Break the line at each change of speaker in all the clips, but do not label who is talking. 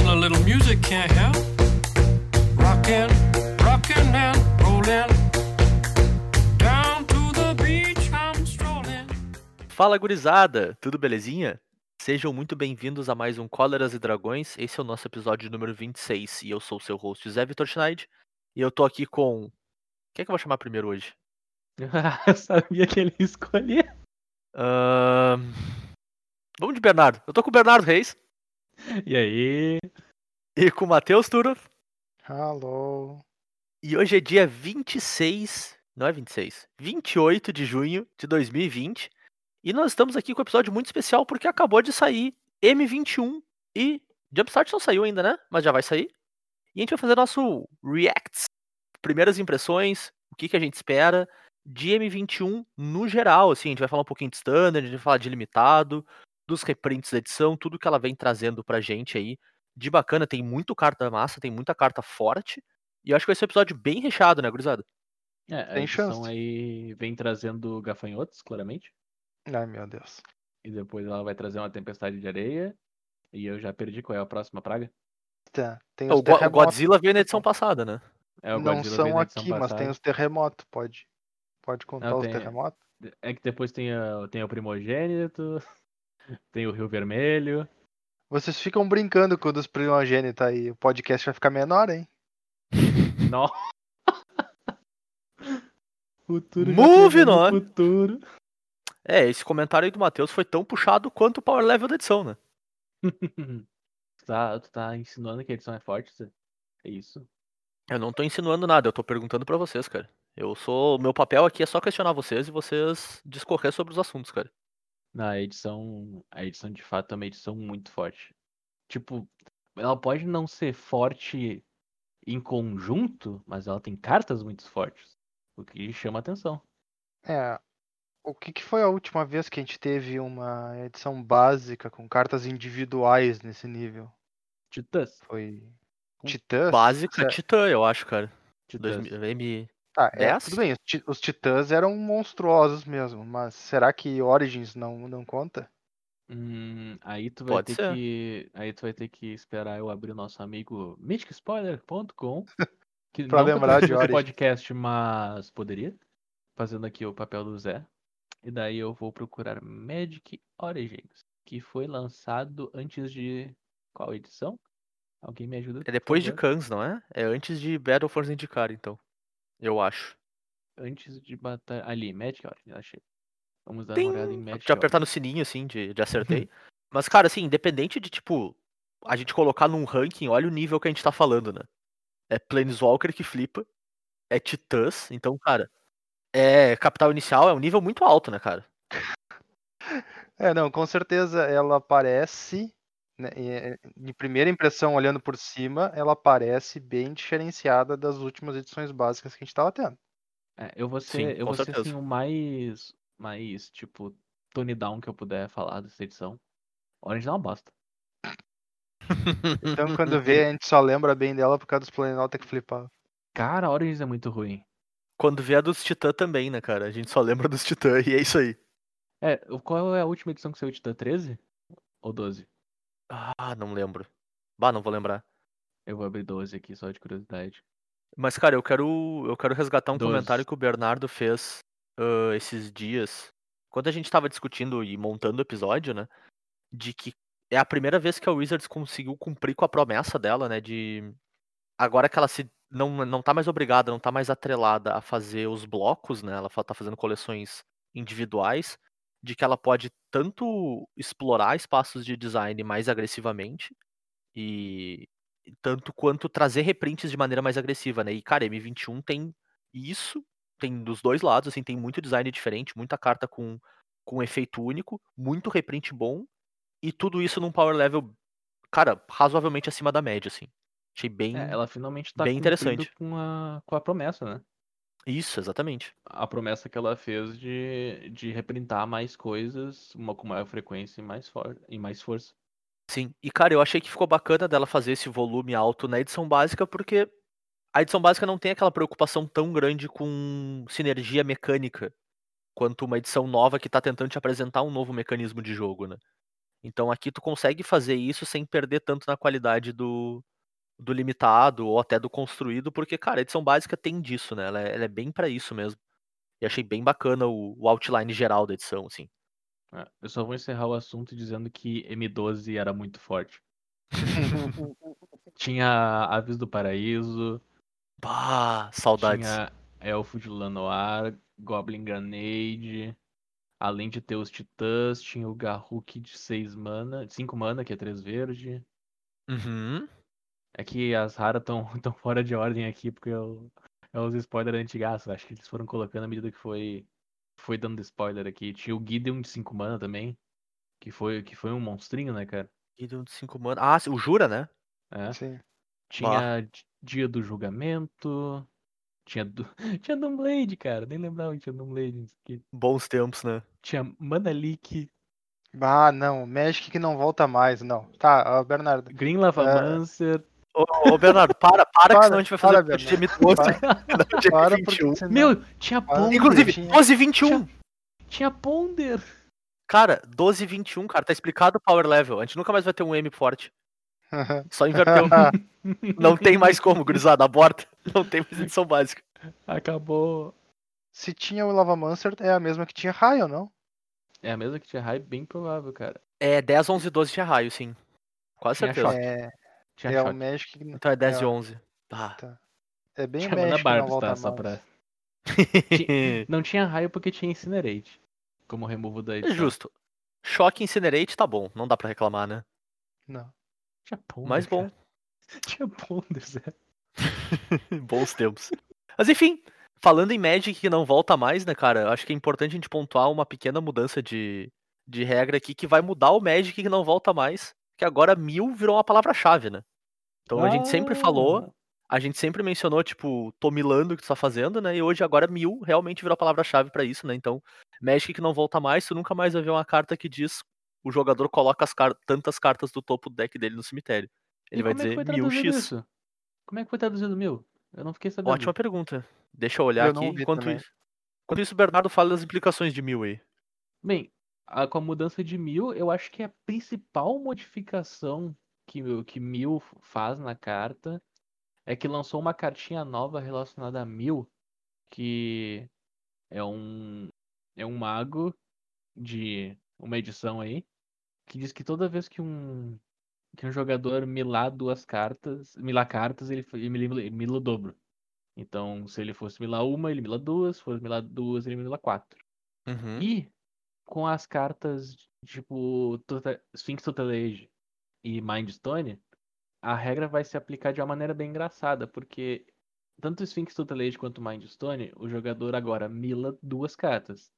a little music can't help. Rockin', rockin' and rollin'. Down to the beach I'm strolling.
Fala gurizada, tudo belezinha? Sejam muito bem-vindos a mais um Cóleras e Dragões. Esse é o nosso episódio número 26 e eu sou o seu host Zé Vitor Schneid. E eu tô aqui com. Quem é que eu vou chamar primeiro hoje?
eu sabia que ele ia escolher.
Ahn, Vamos de Bernardo. Eu tô com o Bernardo Reis
E aí?
e com o Matheus Turo.
Alô.
E hoje é dia 26. Não é 26, 28 de junho de 2020. E nós estamos aqui com um episódio muito especial porque acabou de sair M21 e Jumpstart não saiu ainda, né? Mas já vai sair. E a gente vai fazer nosso Reacts. Primeiras impressões, o que, que a gente espera de M21 no geral. Assim, a gente vai falar um pouquinho de standard, a gente vai falar de limitado, dos reprints da edição, tudo que ela vem trazendo pra gente aí. De bacana, tem muito carta massa, tem muita carta forte. E eu acho que vai ser um episódio bem recheado, né, gurizada?
É, a
Tem
edição
chance.
aí vem trazendo gafanhotos, claramente.
Ai, meu Deus.
E depois ela vai trazer uma tempestade de areia. E eu já perdi qual é a próxima praga.
Tá. Tem
O,
os
o
terremotos.
Godzilla veio na edição passada, né?
É, o
Não
Godzilla
são aqui, mas tem
passada.
os terremotos. Pode, pode contar
Não,
os
tem-
terremotos?
É que depois tem, a- tem o primogênito, tem o Rio Vermelho.
Vocês ficam brincando com o dos primogênitos aí. O podcast vai ficar menor, hein?
Não. Futuro
Moving
no
on.
futuro.
É, esse comentário aí do Matheus foi tão puxado quanto o power level da edição, né?
tu, tá, tu tá insinuando que a edição é forte? Zé? É isso?
Eu não tô insinuando nada, eu tô perguntando pra vocês, cara. Eu sou. Meu papel aqui é só questionar vocês e vocês discorrer sobre os assuntos, cara.
Na edição, a edição de fato é uma edição muito forte. Tipo, ela pode não ser forte em conjunto, mas ela tem cartas muito fortes, o que chama atenção.
É. O que, que foi a última vez que a gente teve uma edição básica com cartas individuais nesse nível?
Titãs.
Foi. Titãs?
Básica
Certo.
Titã, eu acho, cara.
Titãs.
2000 M...
Tá, é,
10?
tudo bem. Os, ti- os titãs eram monstruosos mesmo, mas será que Origins não, não conta?
Hum, aí tu vai
Pode
ter
ser.
que, aí tu vai ter que esperar eu abrir o nosso amigo mythicspoiler.com, que
Pra
não
lembrar de
produzindo esse
Origin.
podcast, mas poderia, fazendo aqui o papel do Zé. E daí eu vou procurar Magic Origins, que foi lançado antes de qual edição? Alguém me ajuda?
É depois de? Cans, não é? É antes de Battle for Zendikar, então. Eu acho.
Antes de batalha. Ali, Magic Origins, achei. Vamos dar
Tem.
uma olhada em Magic
De apertar no sininho, assim, de, de acertei. Mas, cara, assim, independente de, tipo, a gente colocar num ranking, olha o nível que a gente tá falando, né? É Planeswalker que flipa. É Titãs. Então, cara. É capital inicial, é um nível muito alto, né, cara?
É, não, com certeza ela parece, né, em- em primeira impressão, olhando por cima, ela parece bem diferenciada das últimas edições básicas que a gente tava tendo.
É, eu vou
Sim,
ser, eu
com
vou ser assim, o mais, mais, tipo, Tony Down que eu puder falar dessa edição. Orange é uma bosta.
Então, quando vê, a gente só lembra bem dela por causa dos Planalta que flipava.
Cara, Orange é muito ruim.
Quando vier dos Titã também, né, cara? A gente só lembra dos Titã e é isso aí.
É, qual é a última edição que saiu? Titã 13? Ou 12?
Ah, não lembro. Bah, não vou lembrar.
Eu vou abrir 12 aqui, só de curiosidade.
Mas, cara, eu quero, eu quero resgatar um
Doze.
comentário que o Bernardo fez ah, esses dias. Quando a gente tava discutindo e montando o episódio, né? De que é a primeira vez que a Wizards conseguiu cumprir com a promessa dela, né? De. Agora que ela se. Não, não tá mais obrigada, não tá mais atrelada a fazer os blocos, né? Ela tá fazendo coleções individuais. De que ela pode tanto explorar espaços de design mais agressivamente. E tanto quanto trazer reprints de maneira mais agressiva, né? E, cara, M21 tem isso, tem dos dois lados, assim, tem muito design diferente, muita carta com, com efeito único, muito reprint bom, e tudo isso num power level, cara, razoavelmente acima da média, assim. Achei bem.
É, ela finalmente tá
bem interessante.
com a, com a promessa, né?
Isso, exatamente.
A promessa que ela fez de, de reprintar mais coisas, uma com maior frequência e mais, for, e mais força.
Sim. E, cara, eu achei que ficou bacana dela fazer esse volume alto na edição básica, porque a edição básica não tem aquela preocupação tão grande com sinergia mecânica quanto uma edição nova que tá tentando te apresentar um novo mecanismo de jogo, né? Então aqui tu consegue fazer isso sem perder tanto na qualidade do, do limitado ou até do construído, porque, cara, a edição básica tem disso, né? Ela é, ela é bem pra isso mesmo. E achei bem bacana o, o outline geral da edição, assim.
É, Eu só vou encerrar o assunto dizendo que M12 era muito forte. Tinha Aves do Paraíso,
Bah, saudades.
tinha Elfo de Lanoir, Goblin Grenade, além de ter os Titãs, tinha o Garruk de 6 mana, de 5 mana, que é 3 verde.
Uhum.
É que as raras estão tão fora de ordem aqui, porque eu, é os spoilers antigaços. Acho que eles foram colocando à medida que foi, foi dando spoiler aqui. Tinha o Gideon de 5 mana também, que foi, que foi um monstrinho, né, cara?
Gideon de 5 mana. Ah, o Jura, né?
É.
Sim.
Tinha Di- Dia do Julgamento. Tinha, du... tinha Doomblade, cara. Nem lembrava que tinha Doomblade nisso aqui.
Bons tempos, né?
Tinha Manalik,
Ah, não. Magic que não volta mais, não. Tá, Bernardo.
Green Lavamancer.
Ô, ô, Bernardo, para, para, que
Para,
senão a gente vai fazer
para,
o M12 no dia
Para
21.
porque senão-
Meu, tinha
Para.
Ponder.
Inclusive,
tinha-
12 e 21.
Tinha Ponder.
Cara, 12 e 21, cara, tá explicado o power level. A gente nunca mais vai ter um M forte. Só inverteu. Não tem mais como, gurizada, aborta. Não tem mais edição básica.
Acabou.
Se tinha o Lavamancer, é a mesma que tinha Raio, não?
É a mesma que tinha Hype, bem provável, cara.
É 10, 11 e 12 tinha raio, sim. Quase
Tinha
certeza.
choque.
É,
Tinha
é o
choque.
Magic que
Então é 10 e
é,
11. Tá.
é bem
Tinha
o
Mana
Magic que não
Barbs,
volta
tá? Só
mais.
pra... Não tinha raio porque tinha Incinerate. Como removo da
É justo. Choque Incinerate tá bom, não dá pra reclamar, né?
Não.
Tinha Ponder,
Mas bom,
cara. Tinha Ponder, Zé.
bons tempos. Mas enfim, falando em Magic que não volta mais, né, cara? Acho que é importante a gente pontuar uma pequena mudança de, de regra aqui que vai mudar o Magic que não volta mais. Que agora mil virou uma palavra-chave, né? Então a gente sempre falou,
Ah,
a gente sempre mencionou, tipo, tô milando o que tu tá fazendo, né? E hoje agora mil realmente virou a palavra-chave pra isso, né? Então, Magic que não volta mais, tu nunca mais vai ver uma carta que diz o jogador coloca as car- tantas cartas do topo do deck dele no cemitério. Ele
e
vai
é
dizer mil X.
isso? Como é que foi traduzido mil? Eu não fiquei sabendo.
Ótima pergunta. Deixa eu olhar
Eu
aqui. Enquanto
também.
isso, enquanto isso, o Bernardo fala das implicações de mil aí.
Bem, a- com a mudança de mil, eu acho que a principal modificação que, que mil faz na carta é que lançou uma cartinha nova relacionada a mil, que é um é um mago de uma edição aí, que diz que toda vez que um que um jogador milar duas cartas, milar cartas, ele, ele mila o dobro. Então, se ele fosse milar uma, ele mila duas, se fosse milar duas, ele mila quatro.
Uhum.
E com as cartas tipo Sphinx Tutelage e Mindstone, a regra vai se aplicar de uma maneira bem engraçada, porque tanto Sphinx Tutelage quanto Mindstone, o jogador agora mila duas cartas.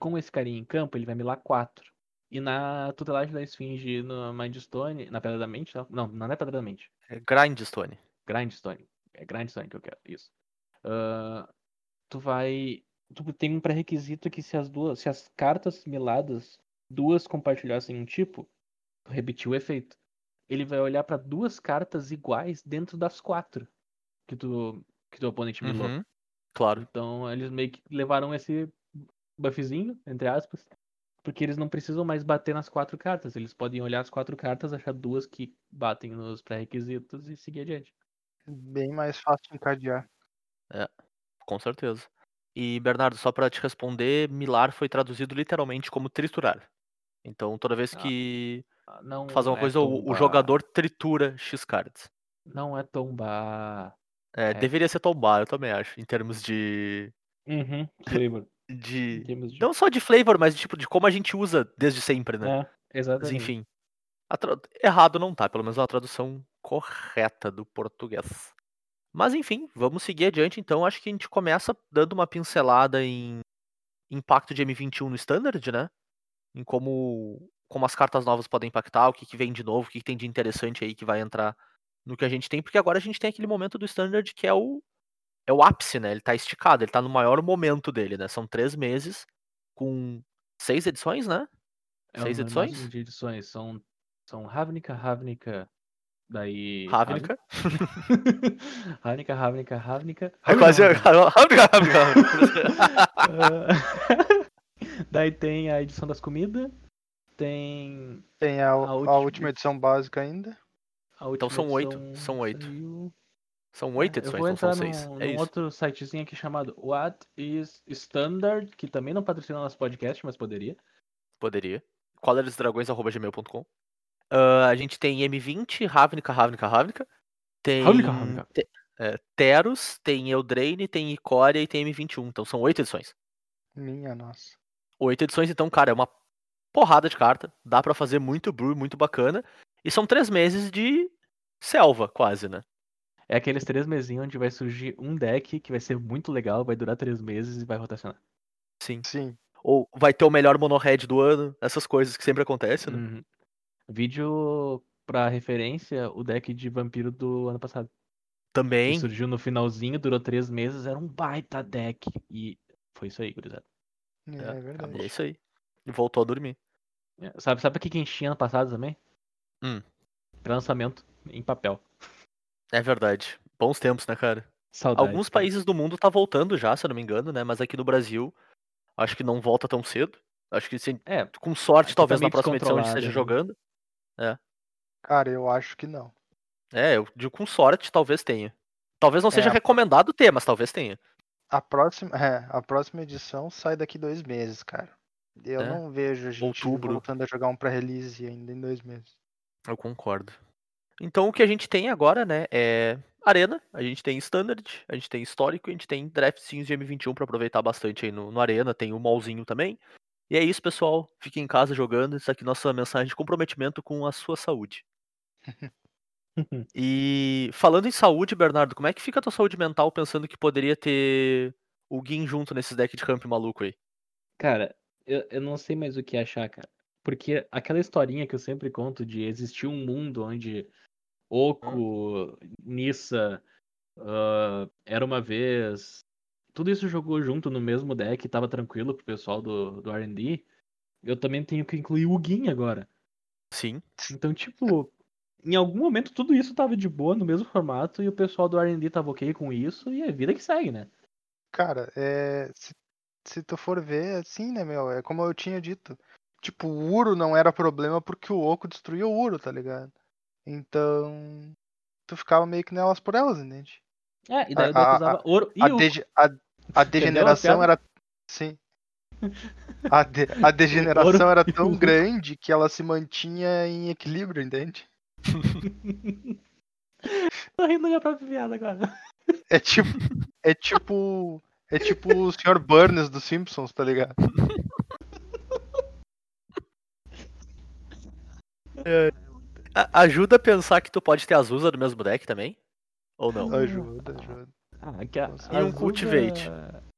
Com esse carinha em campo, ele vai milar quatro. E na tutelagem da Esfinge no Mindstone, na Pedra da Mente, não, não, não é Pedra da Mente.
É Grindstone.
Grindstone. É Grindstone que eu quero, isso. Ah, tu vai. Tu tem um pré-requisito que se as duas. Se as cartas miladas, duas compartilhassem um tipo, tu repetiu o efeito. Ele vai olhar pra duas cartas iguais dentro das quatro que tu. que teu oponente milou.
Uhum. Claro.
Então eles meio que levaram esse buffzinho, entre aspas. Porque eles não precisam mais bater nas quatro cartas. Eles podem olhar as quatro cartas, achar duas que batem nos pré-requisitos e seguir adiante.
Bem mais fácil de encadear.
Com certeza. E, Bernardo, só pra te responder, milar foi traduzido literalmente como triturar. Então, toda vez
Ah,
que
Ah, Não
faz uma
é
coisa, o, o jogador tritura X cards.
Não é tombar.
É,
É.
deveria ser tombar, eu também acho, em termos de.
Uhum, flavor.
de
de-
não só de flavor, mas tipo, de como a gente usa desde sempre, né?
É,
Mas
exatamente.
enfim. a tra- Errado não tá, pelo menos é uma tradução correta do português. Mas enfim, vamos seguir adiante então. Acho que a gente começa dando uma pincelada em impacto de M21 no Standard, né? Em como, como as cartas novas podem impactar, o que, que vem de novo, o que, que tem de interessante aí que vai entrar no que a gente tem, porque agora a gente tem aquele momento do Standard que é o, é o ápice, né? Ele tá esticado, ele tá no maior momento dele, né? São três meses com seis edições, né?
É
Seis edições?
de edições. São, são Ravnica,Ravnica, daí.
Ravnica.
Ravnica, Ravnica, Ravnica.
É quase.
Ah, daí tem a edição das comidas. tem
Tem a,
A
a
última-
última edição básica ainda.
Então são oito, são oito.
saiu-
São oito
É, eu
edições,
vou
não são
entrar
seis.
num,
É
num
isso.
outro sitezinho aqui chamado What is Standard, que também não patrocina nosso podcast, mas poderia.
Poderia. Colorasdragões.gmail.com Ah, A gente tem M20, Ravnica, Ravnica, Ravnica. Tem
Ravnica, Ravnica.
Te- é, Teros, tem Eldraine, tem Icória e tem M21. Então são oito edições.
Minha nossa.
Oito edições, então, cara, é uma porrada de carta. Dá pra fazer muito brew, muito bacana. E são três meses de selva, quase, né?
É aqueles três mesinhos onde vai surgir um deck que vai ser muito legal, vai durar três meses e vai rotacionar.
Sim.
Sim.
Ou vai ter o melhor mono-red do ano. Essas coisas que sempre acontecem, né?
Uhum. Vídeo pra referência, o deck de vampiro do ano passado. Que
Também.
surgiu no finalzinho, durou três meses, era um baita deck. E foi isso aí, gurizada.
É,
É,
verdade.
É isso aí. E voltou a dormir.
É, Sabe, sabe o que que enchia ano passado também?
Hum.
Lançamento em papel.
É verdade. Bons tempos, né, cara?
Saudades.
Alguns
cara.
países do mundo tá voltando já, se eu não me engano, né? Mas aqui no Brasil, acho que não volta tão cedo. Acho que se-
É,
com sorte,
tá
talvez na próxima edição a gente esteja
descontrolado,
jogando.
Cara, eu acho que não.
É, eu digo com sorte, talvez tenha. Talvez não seja
É.
recomendado ter, mas talvez tenha.
A próxima, é, a próxima edição sai daqui dois meses, cara. Eu
É.
não vejo a gente
Outubro.
voltando a jogar um pré-release ainda em dois meses.
Eu concordo. Então o que a gente tem agora, né, é Arena, a gente tem Standard, a gente tem Histórico, a gente tem draftzinhos de M21 pra aproveitar bastante aí no, no Arena, tem o Mallzinho também. E é isso, pessoal. Fiquem em casa jogando. Isso aqui é nossa mensagem de comprometimento com a sua saúde. E falando em saúde, Bernardo, como é que fica a tua saúde mental pensando que poderia ter o Gin junto nesses decks de camp maluco aí?
Cara, eu, eu não sei mais o que achar, cara. Porque aquela historinha que eu sempre conto de existir um mundo onde Oco, Nissa, ah, era uma vez. Tudo isso jogou junto no mesmo deck, tava tranquilo pro pessoal do, do RD. Eu também tenho que incluir o Gin agora.
Sim.
Então, tipo, em algum momento tudo isso tava de boa no mesmo formato e o pessoal do RD tava ok com isso e é vida que segue, né?
Cara, é, se, se tu for ver, assim, né, meu? É como eu tinha dito. Tipo, o Uro não era problema porque o Oco destruía o Uro, tá ligado? Então, tu ficava meio que nelas por elas, entende?
É, e daí
A-
o
a-
usava ouro e
A, dege- a, a degeneração era. Sim. A, de- a degeneração era tão grande que ela se mantinha em equilíbrio, entende?
Tô rindo da minha própria piada agora.
É tipo. É tipo. É tipo o Sr. Burns dos Simpsons, tá ligado?
A- ajuda a pensar que tu pode ter Azusa no mesmo deck também? Ou não?
Ajuda, ajuda.
Ah, que a,
E
um Cultivate?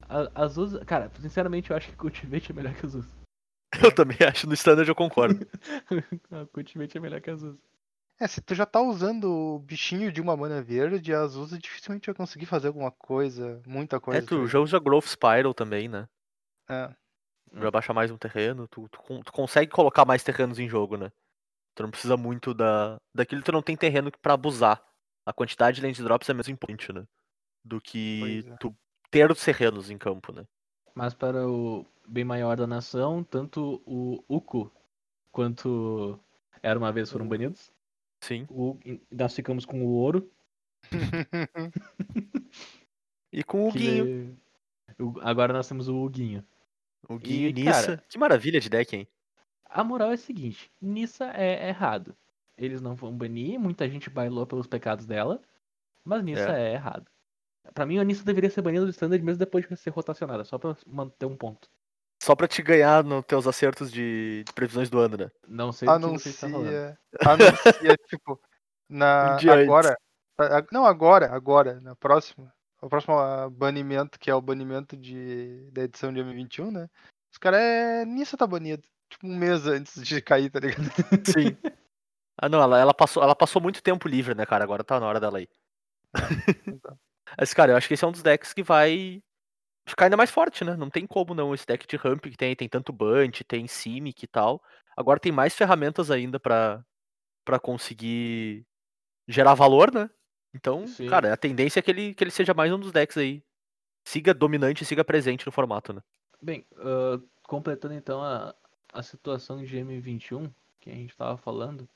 A, Azusa, cara, sinceramente eu acho que Cultivate é melhor que Azusa.
Eu também acho, no standard eu concordo.
Cultivate é melhor que Azusa.
É, se tu já tá usando o bichinho de uma mana verde, a Azusa dificilmente vai conseguir fazer alguma coisa, muita coisa.
É,
tá
tu
ligado?
já usa Growth Spiral também, né?
É.
Já baixa mais um terreno, tu, tu, tu consegue colocar mais terrenos em jogo, né? Tu não precisa muito da. Daquilo tu não tem terreno pra abusar. A quantidade de land drops é mesmo importante, né? Do que
é.
tu ter os terrenos em campo, né?
Mas para o bem maior da nação, tanto o Uku quanto Era Uma Vez foram banidos.
Sim.
O, nós ficamos com o ouro.
E com o
que
Guinho.
agora nós temos o Huguinho.
O Guinho
E,
e Nissa.
cara-
Que maravilha de deck, hein?
A moral é a seguinte: Nissa é errado. Eles não vão banir, muita gente bailou pelos pecados dela, mas Nissa é, errado. Pra mim, a Nissa deveria ser banida do standard mesmo depois de ser rotacionada, só pra manter um ponto.
Só pra te ganhar nos teus acertos de, de previsões do ano, né?
Não sei do que você está falando.
anuncia, anuncia tipo, na,
Um
agora, a- não agora, agora, na próxima, o próximo banimento, que é o banimento de, da edição de M21, né, os caras é, Nissa tá banido, tipo um mês antes de cair, tá ligado?
Sim. Ah, não, ela, ela, passou, ela passou muito tempo livre, né, cara? Agora tá na hora dela.
Então.
Mas, cara, eu acho que esse é um dos decks que vai ficar ainda mais forte, né? Não tem como não. Esse deck de ramp que tem, tem tanto Bunt, tem Simic e tal. Agora tem mais ferramentas ainda pra, pra conseguir gerar valor, né? Então,
Sim.
cara, a tendência é que ele, que ele seja mais um dos decks aí. Siga dominante e siga presente no formato, né?
Bem, ah, completando então a, a situação de M21 que a gente tava falando,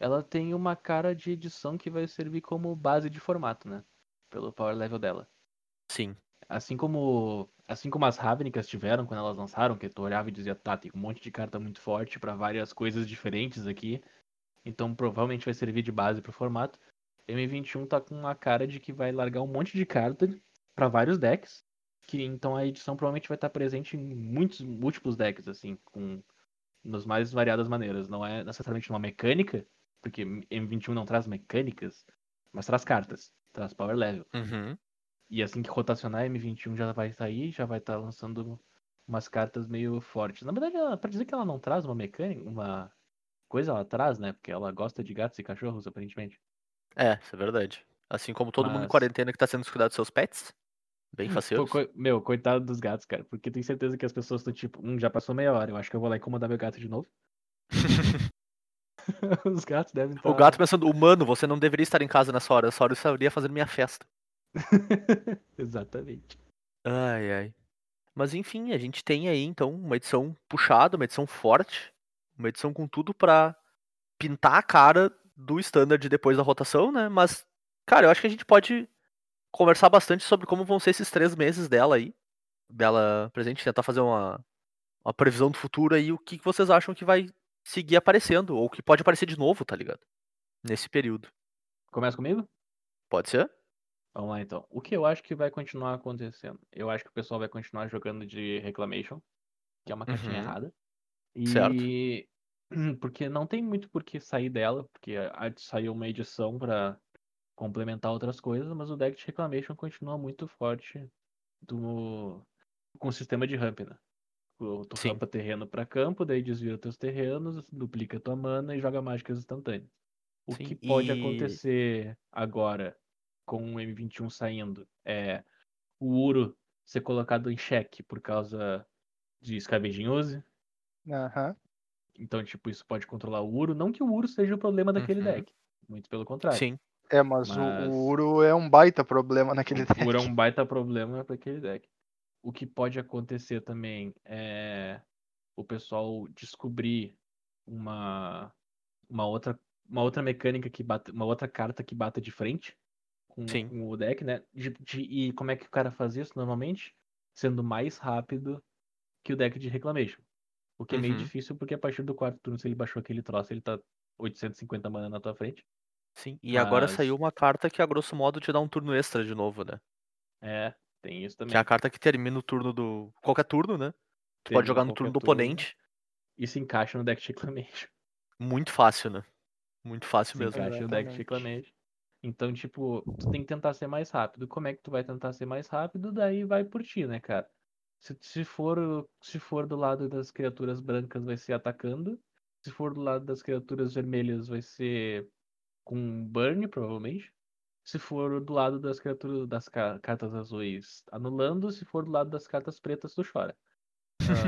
ela tem uma cara de edição que vai servir como base de formato, né? Pelo power level dela.
Sim.
Assim como assim como as Ravnicas tiveram quando elas lançaram, que tu olhava e dizia, tá, tem um monte de carta muito forte pra várias coisas diferentes aqui. Então provavelmente vai servir de base pro formato. M21 tá com a cara de que vai largar um monte de carta pra vários decks. Que então a edição provavelmente vai estar presente em muitos múltiplos decks, assim, com nas mais variadas maneiras. Não é necessariamente uma mecânica, porque M21 não traz mecânicas, mas traz cartas, traz power level.
Uhum.
E assim que rotacionar, M21 já vai sair, já vai estar lançando umas cartas meio fortes. Na verdade, ela, pra dizer que ela não traz uma mecânica, uma coisa, ela traz, né? Porque ela gosta de gatos e cachorros, aparentemente.
É, isso é verdade. Assim como todo mundo em
Mas-
quarentena que tá sendo descuidado dos seus pets. Bem faceiros.
coi- meu, coitado dos gatos, cara. Porque tenho certeza que as pessoas estão tipo, hum, já passou meia hora, eu acho que eu vou lá incomodar meu gato de novo. Os gatos devem estar.
O gato pensando, humano, você não deveria estar em casa nessa hora. Essa hora eu estaria fazendo minha festa.
Exatamente.
Ai, ai. Mas enfim, a gente tem aí então uma edição puxada, uma edição forte, uma edição com tudo pra pintar a cara do standard depois da rotação, né? Mas, cara, eu acho que a gente pode conversar bastante sobre como vão ser esses três meses dela aí, dela presente, tentar fazer uma, uma previsão do futuro aí, o que que vocês acham que vai seguir aparecendo, ou que pode aparecer de novo, tá ligado? Nesse período.
Começa comigo?
Pode ser?
Vamos lá então. O que eu acho que vai continuar acontecendo? Eu acho que o pessoal vai continuar jogando de Reclamation, que é uma cartinha
Uhum.
errada.
Certo.
E porque não tem muito por que sair dela, porque a- saiu uma edição pra complementar outras coisas, mas o deck de Reclamation continua muito forte do com o sistema de ramp, né? Tu tu
Sim.
rampa terreno pra campo, daí desvia teus terrenos, duplica tua mana e joga mágicas instantâneas. O
Sim,
que pode
e-
acontecer agora com o M21 saindo é o Uro ser colocado em xeque por causa de Scavenging Use.
Aham.
Então, tipo, isso pode controlar o Uro. Não que o Uro seja o problema daquele
Uhum.
deck. Muito pelo contrário.
Sim.
É, mas, o-
Mas-
O, Uro é um baita problema naquele deck.
O Uro é um baita problema para aquele deck. O que pode acontecer também é o pessoal descobrir uma, uma outra uma outra mecânica que bata, uma outra carta que bata de frente com,
Sim.
com o deck, né? De- de- e como é que o cara faz isso normalmente? Sendo mais rápido que o deck de Reclamation. O que é meio
Uhum.
difícil porque a partir do quarto turno, se ele baixou aquele troço, ele tá 850 mana na tua frente.
Sim. E agora
Mas-
saiu uma carta que, a grosso modo, te dá um turno extra de novo, né?
É, tem isso também.
Que é a carta que termina o turno do. Qualquer turno, né? Tu pode
Termina
jogar no turno do
turno.
oponente.
E se encaixa no deck de Reclamation.
Muito fácil, né? Muito fácil
Se
mesmo.
encaixa no deck de
Exatamente.
Reclamation. Então, tipo, tu tem que tentar ser mais rápido. Como é que tu vai tentar ser mais rápido? Daí vai por ti, né, cara? Se, se, for, se for do lado das criaturas brancas, vai ser atacando. Se for do lado das criaturas vermelhas, vai ser com burn, provavelmente. Se for do lado das criaturas das ca- cartas azuis, anulando. Se for do lado das cartas pretas, tu chora.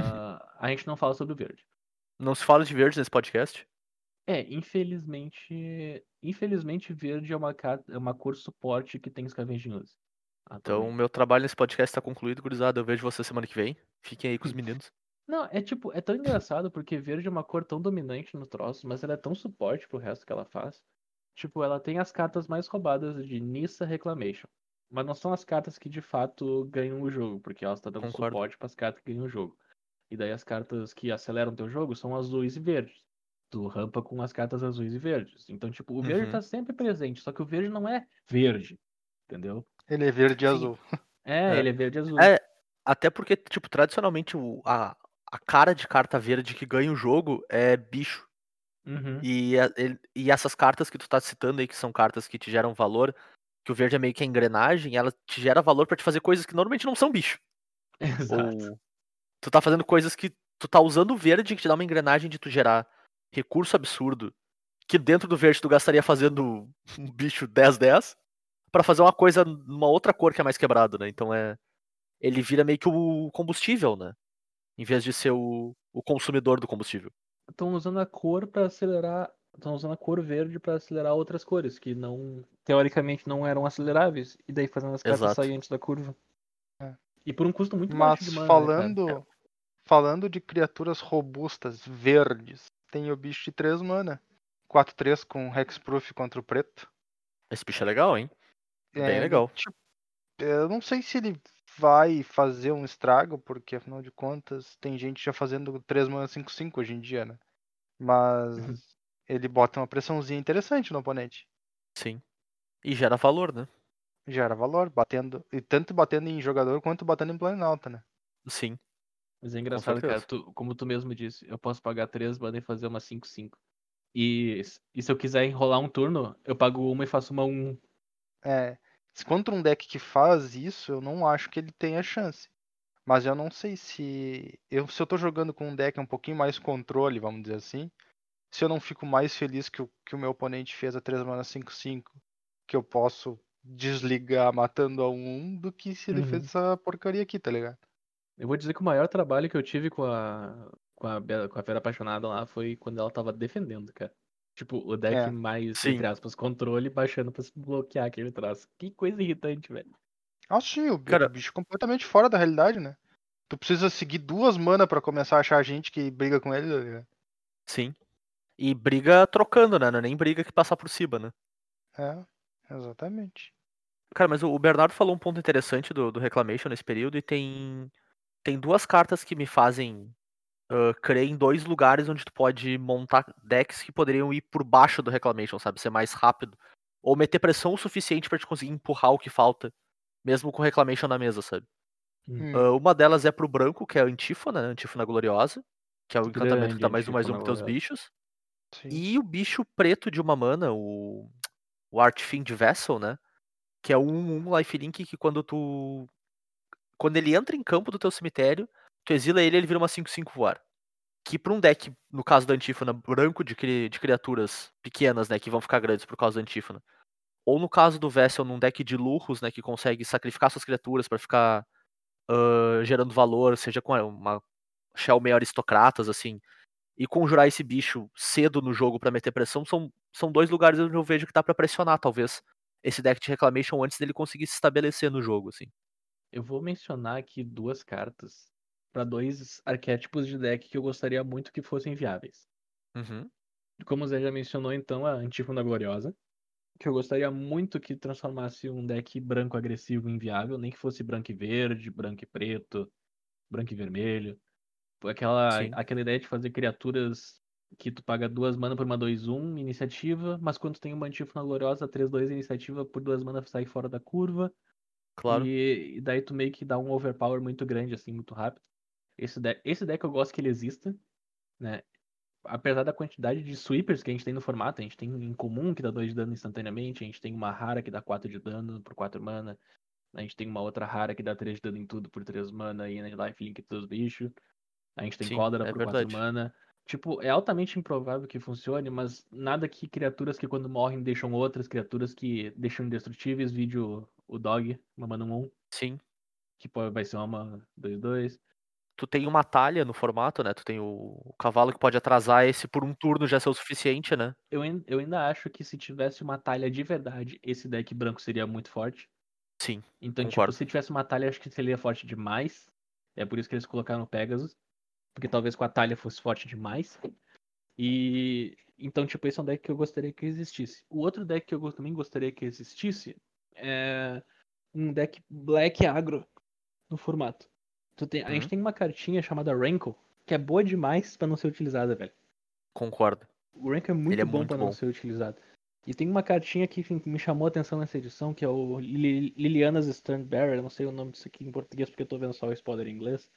Ah, a gente não fala sobre o verde.
Não se fala de verde nesse podcast?
É, infelizmente. Infelizmente, verde é uma, é uma cor suporte que tem Scavenging Use.
Então,
atualmente.
meu trabalho nesse podcast tá concluído, gurizada. Eu vejo você semana que vem. Fiquem aí com os meninos.
Não, é tipo, é tão engraçado porque verde é uma cor tão dominante no troço, mas ela é tão suporte pro resto que ela faz. Tipo, ela tem as cartas mais roubadas de Nissa Reclamation. Mas não são as cartas que de fato ganham o jogo, porque elas estão dando
Concordo.
suporte pras cartas que ganham o jogo. E daí as cartas que aceleram teu jogo são azuis e verdes. Tu rampa com as cartas azuis e verdes. Então, tipo, o verde
Uhum.
tá sempre presente, só que o verde não é verde. Entendeu?
Ele é verde e azul.
É,
É.
ele é verde e azul.
É, até porque, tipo, tradicionalmente o- a, a cara de carta verde que ganha o jogo é bicho.
Uhum.
E, e essas cartas que tu tá citando aí, que são cartas que te geram valor, que o verde é meio que a engrenagem, ela te gera valor pra te fazer coisas que normalmente não são bicho.
Exato.
Ou tu tá fazendo coisas que tu tá usando o verde que te dá uma engrenagem de tu gerar recurso absurdo, que dentro do verde tu gastaria fazendo um bicho 10-10, pra fazer uma coisa numa outra cor que é mais quebrado, né? Então é. Ele vira meio que o combustível, né? Em vez de ser o, o consumidor do combustível.
Estão usando a cor pra acelerar. Estão usando a cor verde pra acelerar outras cores que não. Teoricamente não eram aceleráveis. E daí fazendo as cartas saírem antes da curva.
É.
E por um custo muito
Mas
baixo de mana. né,
falando, falando de criaturas robustas, verdes, tem o bicho de 3 mana. 4-3 com Hexproof contra o preto.
Esse bicho é legal, hein? Bem
É,
legal.
tipo, eu não sei se ele vai fazer um estrago, porque afinal de contas tem gente já fazendo 3 mana 5-5 hoje em dia, né? Mas
Uhum.
ele bota uma pressãozinha interessante no oponente.
Sim. E gera valor, né?
Gera valor, batendo. E tanto batendo em jogador quanto batendo em planalta, né?
Sim.
Mas é engraçado, cara, tu- como tu mesmo disse, eu posso pagar 3 mana e fazer uma 5-5. E, e se eu quiser enrolar um turno, eu pago uma e faço uma 1.
É. Se contra um deck que faz isso, eu não acho que ele tenha chance. Mas eu não sei se. Eu, se eu tô jogando com um deck um pouquinho mais controle, vamos dizer assim. Se eu não fico mais feliz que o, que o meu oponente fez a 3 mana 5-5, que eu posso desligar matando a um 1 do que se ele
Uhum.
fez essa porcaria aqui, tá ligado?
Eu vou dizer que o maior trabalho que eu tive com a, com a, com a Fera Apaixonada lá foi quando ela tava defendendo, cara. Tipo, o deck
É.
mais,
Sim.
entre aspas, controle, baixando pra se bloquear aquele traço. Que coisa irritante, velho.
Ah, sim, o,
Cara-
bicho é completamente fora da realidade, né? Tu precisa seguir duas mana pra começar a achar gente que briga com ele, ligado?
Sim. E briga trocando, né? Não é nem briga que passar por cima, né?
É, exatamente.
Cara, mas o o Bernardo falou um ponto interessante do, do Reclamation nesse período e tem, tem duas cartas que me fazem crer em dois lugares onde tu pode montar decks que poderiam ir por baixo do Reclamation, sabe? Ser mais rápido. Ou meter pressão o suficiente pra te conseguir empurrar o que falta, mesmo com Reclamation na mesa, sabe?
Hum,
Ah, uma delas é pro branco, que é a Antífona, né? Antífona Gloriosa, que é o encantamento que dá mais um mais um pros teus bichos.
sim.
E o bicho preto de uma mana, o, o Artfiend Vessel, né? Que é um, um lifelink que quando tu. Quando ele entra em campo do teu cemitério, tu exila ele ele vira uma 5-5 voar. Que pra um deck, no caso da Antífona, branco de, cri- de criaturas pequenas, né? Que vão ficar grandes por causa da Antífona. Ou no caso do Vessel, num deck de lurros, né? Que consegue sacrificar suas criaturas pra ficar ah, gerando valor, seja com uma shell meio aristocratas, assim e conjurar esse bicho cedo no jogo pra meter pressão são, são dois lugares onde eu vejo que dá pra pressionar, talvez, esse deck de Reclamation antes dele conseguir se estabelecer no jogo, assim.
Eu vou mencionar aqui duas cartas pra dois arquétipos de deck que eu gostaria muito que fossem viáveis.
Uhum.
Como o Zé já mencionou, então, a Antífona Gloriosa. Que eu gostaria muito que transformasse um deck branco agressivo em viável, nem que fosse branco e verde, branco e preto, branco e vermelho. Aquela,
Sim.
aquela ideia de fazer criaturas que tu paga duas mana por uma 2-1, iniciativa, mas quando tu tem uma Antífona Gloriosa, 3-2 iniciativa, por duas mana sai fora da curva.
Claro.
E, e daí tu meio que dá um overpower muito grande, assim, muito rápido. Esse deck, esse deck eu gosto que ele exista, né? Apesar da quantidade de sweepers que a gente tem no formato, a gente tem um em comum que dá 2 de dano instantaneamente, a gente tem uma rara que dá 4 de dano por 4 mana, a gente tem uma outra rara que dá 3 de dano em tudo por 3 mana e na lifelink dos bichos. A gente tem
Sim,
Cólera
é
por 4
verdade.
mana. Tipo, é altamente improvável que funcione, mas nada que criaturas que quando morrem deixam outras, criaturas que deixam indestrutíveis, vídeo o Dog, uma mana 1,
Sim.
que vai ser uma 2-2.
Tu tem uma talha no formato, né? Tu tem o, o cavalo que pode atrasar esse por um turno já ser o suficiente, né?
Eu, eu ainda acho que se tivesse uma talha de verdade, esse deck branco seria muito forte.
Sim.
Então,
Concordo.
tipo, se tivesse uma talha, acho que seria forte demais. É por isso que eles colocaram o Pegasus. Porque talvez com a talha fosse forte demais. E. Então, tipo, esse é um deck que eu gostaria que existisse. O outro deck que eu também gostaria que existisse é um deck Black Agro no formato. Tem- A gente
Uhum.
tem uma cartinha chamada Rankle, que é boa demais pra não ser utilizada, velho.
Concordo.
O Rank é muito
é
bom
muito
pra não ser utilizado. E tem uma cartinha que me chamou a atenção nessa edição, que é o Lili- Liliana's Standbearer, eu não sei o nome disso aqui em português porque eu tô vendo só o spoiler em inglês.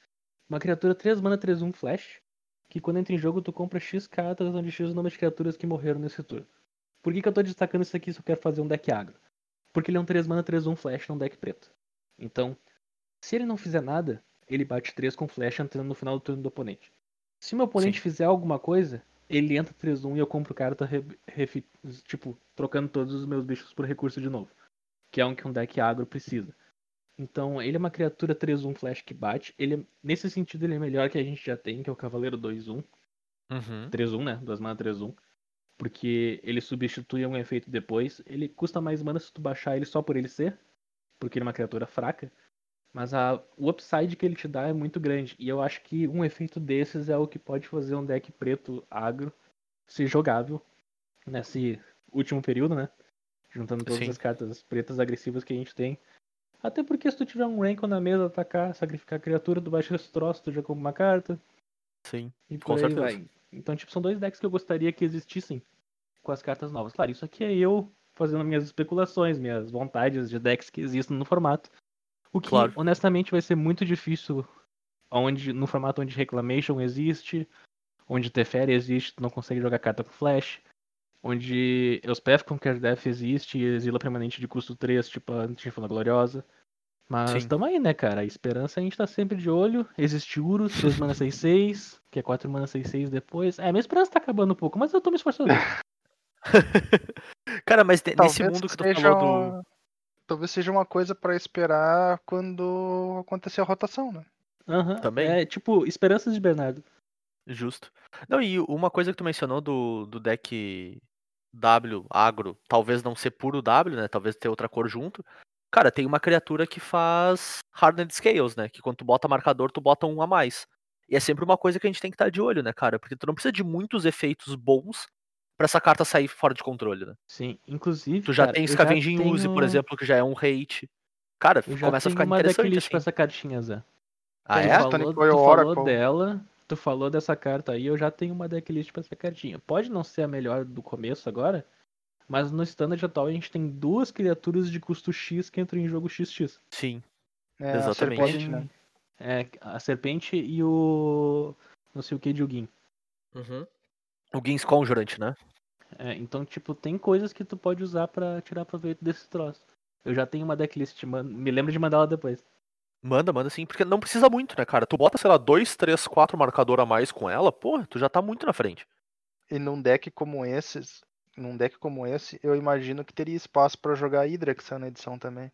Uma criatura 3 mana 3-1 flash, que quando entra em jogo tu compra X cartas onde X é o nome de criaturas que morreram nesse turno. Por que, que eu tô destacando isso aqui se eu quero fazer um deck agro? Porque ele é um 3 mana 3-1 flash num deck preto. Então, se ele não fizer nada, ele bate 3 com flash entrando no final do turno do oponente. Se meu oponente
Sim.
fizer alguma coisa, ele entra 3-1 e eu compro carta, tipo, trocando todos os meus bichos por recurso de novo. Que é um que um deck agro precisa. Então, ele é uma criatura 3-1 flash que bate. Ele, é- nesse sentido, ele é melhor que a gente já tem, que é o Cavaleiro 2-1.
Uhum.
3-1, né? 2 mana 3-1. Porque ele substitui um efeito depois. Ele custa mais mana se tu baixar ele só por ele ser. Porque ele é uma criatura fraca. Mas a, o upside que ele te dá é muito grande. E eu acho que um efeito desses é o que pode fazer um deck preto agro ser jogável nesse último período, né? Juntando todas
Sim.
as cartas pretas agressivas que a gente tem. Até porque se tu tiver um Rankle na mesa, atacar, sacrificar a criatura, tu baixa esse troço, tu já compra uma carta.
Sim.
E
Com certeza.
vai. Então, tipo, são dois decks que eu gostaria que existissem com as cartas novas. Claro, isso aqui é eu fazendo minhas especulações, minhas vontades de decks que existem no formato. O que,
Claro.
honestamente, vai ser muito difícil onde, no formato onde Reclamation existe, onde Teferi existe, tu não consegue jogar carta com Flash, onde Elspeth Conquer Death existe e exila permanente de custo 3, tipo a Antífona Gloriosa. Mas
Sim.
tamo aí, né, cara? A esperança a gente tá sempre de olho. Existe Urus, 3 mana 6-6, que é 4 mana 6-6 depois. É, minha esperança tá acabando um pouco, mas eu tô me esforçando.
Cara, mas te- nesse
Talvez
mundo que tu
seja
falou do.
Talvez seja uma coisa pra esperar quando acontecer a rotação, né?
Aham,
Também.
É tipo, esperanças de Bernardo.
Justo. Não, e uma coisa que tu mencionou do, do deck W, agro, talvez não ser puro W, né? Talvez ter outra cor junto. Cara, tem uma criatura que faz Hardened Scales, né? Que quando tu bota marcador, tu bota um a mais. E é sempre uma coisa que a gente tem que estar de olho, né, cara? Porque tu não precisa de muitos efeitos bons pra essa carta sair fora de controle, né?
Sim, inclusive.
Tu já
cara,
tem
eu
Scavenging Use, por
tenho-
exemplo, que já é um hate. Cara,
Eu já
começa a
tenho
ficar
uma
interessante
decklist com
assim.
essa cartinha, Zé.
Ah,
tu
é?
falou,
Tonic
tu
Royal
falou
Oracle.
dela, tu falou dessa carta aí, eu já tenho uma decklist pra essa cartinha. Pode não ser a melhor do começo agora, mas no standard atual a gente tem duas criaturas de custo X que entram em jogo XX.
Sim.
É, a
Exatamente.
serpente, né?
É, a serpente e o. não sei o que de Ugin.
O Gins Conjurant, né?
É, então, tipo, tem coisas que tu pode usar pra tirar proveito desse troço. Eu já tenho uma decklist, me lembro de mandar ela depois.
Manda, manda sim, porque não precisa muito, né, cara? Tu bota, sei lá, dois, três, quatro marcador a mais com ela, porra, tu já tá muito na frente.
E num deck como esses, num deck como esse, eu imagino que teria espaço pra jogar a Hydra, que saiu na edição também.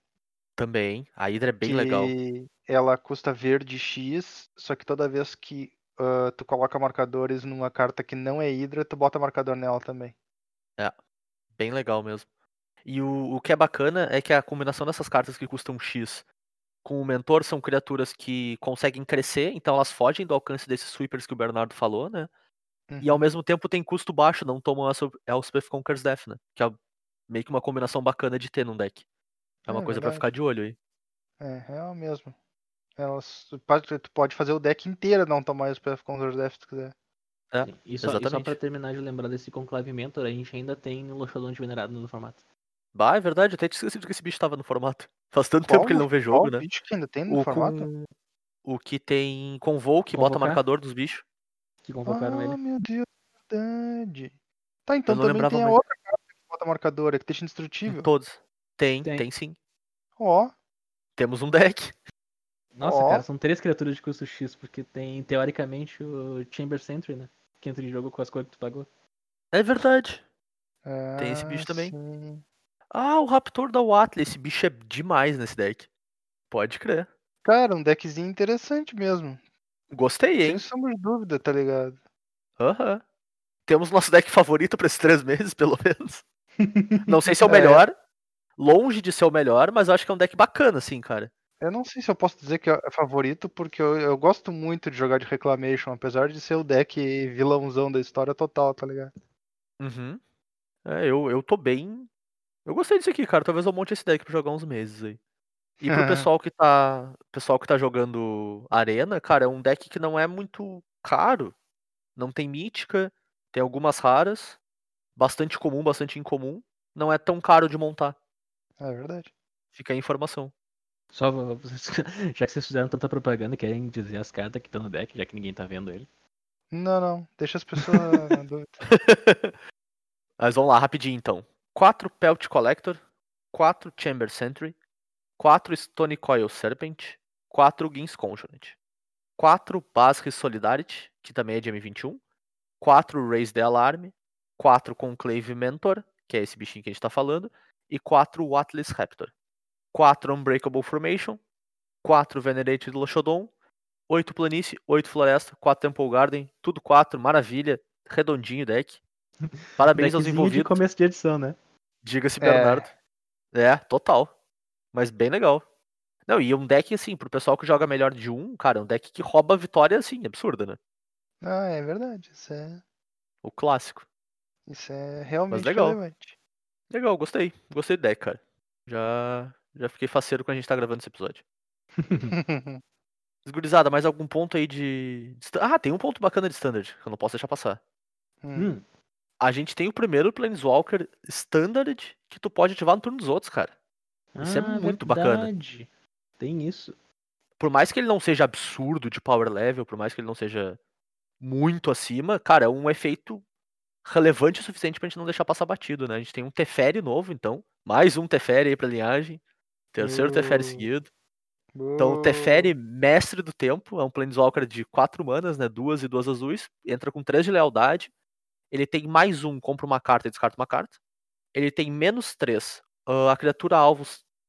Também. A Hydra é bem
que
legal.
Ela custa verde X, só que toda vez que ah, tu coloca marcadores numa carta que não é Hydra, tu bota marcador nela também.
Bem legal mesmo. E o, o que é bacana é que a combinação dessas cartas que custam X com o mentor são criaturas que conseguem crescer, então elas fogem do alcance desses sweepers que o Bernardo falou, né? E ao
Uhum.
mesmo tempo tem custo baixo, não tomam a Elspeth Conquers Death, né? Que é meio que uma combinação bacana de ter num deck. É uma
É
coisa pra
verdade.
ficar de olho aí.
É, real mesmo. Elas, tu pode, tu pode fazer o deck inteiro não tomar os PF Control Death se tu quiser.
É,
Sim, E só, e só
exatamente.
pra terminar de lembrar desse conclavimento, a gente ainda tem o Loxodon de venerado no formato.
Bah, é verdade, eu até tinha esquecido que esse bicho tava no formato. Faz tanto
Qual
tempo que ele não vê
Qual
jogo, né?
bicho que ainda tem no
O,
formato?
com... o que tem Convoke, bota
Convocar?
marcador dos bichos.
Que convocaram
ah,
ele.
meu Deus, verdade. Tá, então também tem a outra carta que bota marcador, é que deixa indestrutível.
Todos. Tem,
Tem.
tem, sim.
Ó,
Temos um deck.
Nossa,
Ó.
cara, são três criaturas de custo X, porque tem, teoricamente, o Chamber Sentry, né? Que entra em jogo com as cores que tu pagou.
É verdade.
é,
Tem esse bicho também.
sim.
Ah, o Raptor da Watley. Esse bicho é demais nesse deck. Pode crer.
Cara, um deckzinho interessante mesmo.
Gostei, hein?
Sem sombra de dúvida, tá ligado?
Aham. Temos nosso deck favorito pra esses três meses, pelo menos. Não sei se é o
É.
melhor. Longe de ser o melhor, mas eu acho que é um deck bacana, assim, cara.
Eu não sei se eu posso dizer que é favorito, porque eu, eu gosto muito de jogar de Reclamation, apesar de ser o deck vilãozão da história total, tá ligado?
Uhum. É, eu, eu tô bem. Eu gostei disso aqui, cara. Talvez eu monte esse deck pra jogar uns meses aí. E pro pessoal que tá. Pessoal que tá jogando Arena, cara, é um deck que não é muito caro. Não tem mítica, tem algumas raras. Bastante comum, bastante incomum. Não é tão caro de montar.
É verdade.
Fica aí a informação.
Só vocês- já que vocês fizeram tanta propaganda, querem dizer as cartas que estão no deck, já que ninguém tá vendo ele.
Não, não. Deixa as pessoas na dúvida.
Mas vamos lá, rapidinho então. 4 Pelt Collector, 4 Chamber Sentry, 4 Stone Coil Serpent, 4 Gins Conjurant, 4 Basris Solidarity, que também é de M21, 4 Raise the Alarm, 4 Conclave Mentor, que é esse bichinho que a gente tá falando, e 4 Atlas Raptor, 4 Unbreakable Formation, 4 Venerated Loxodon, 8 Planície, 8 Floresta, 4 Temple Garden, tudo 4, maravilha, redondinho o deck. Parabéns aos envolvidos.
de começo de edição, né?
Diga-se
É.
Bernardo. É. total. Mas bem legal. Não, e um deck, assim, pro pessoal que joga melhor de um, cara, um deck que rouba vitória, assim, absurda, né?
Ah, é verdade. Isso é,
O clássico.
isso é realmente
legal.
relevante.
Legal, gostei. Gostei do deck, cara. Já, já fiquei faceiro quando a gente tá gravando esse episódio. Desgurizada, mais algum ponto aí de. Ah, tem um ponto bacana de standard, que eu não posso deixar passar.
Hum.
Hum,
A gente tem o primeiro Planeswalker standard que tu pode ativar no turno dos outros, cara. Isso é
ah,
muito bacana.
verdade. Tem isso.
Por mais que ele não seja absurdo de power level, por mais que ele não seja muito acima, cara, é um efeito relevante o suficiente pra gente não deixar passar batido, né? A gente tem um Teferi novo, então. Mais um Teferi aí pra linhagem. Terceiro Teferi
Uh.
seguido. Então, o Teferi, mestre do tempo, é um Planeswalker de 4 manas, né? Duas e duas azuis. Entra com 3 de lealdade. Ele tem mais um, compra uma carta e descarta uma carta. Ele tem menos 3. a criatura alvo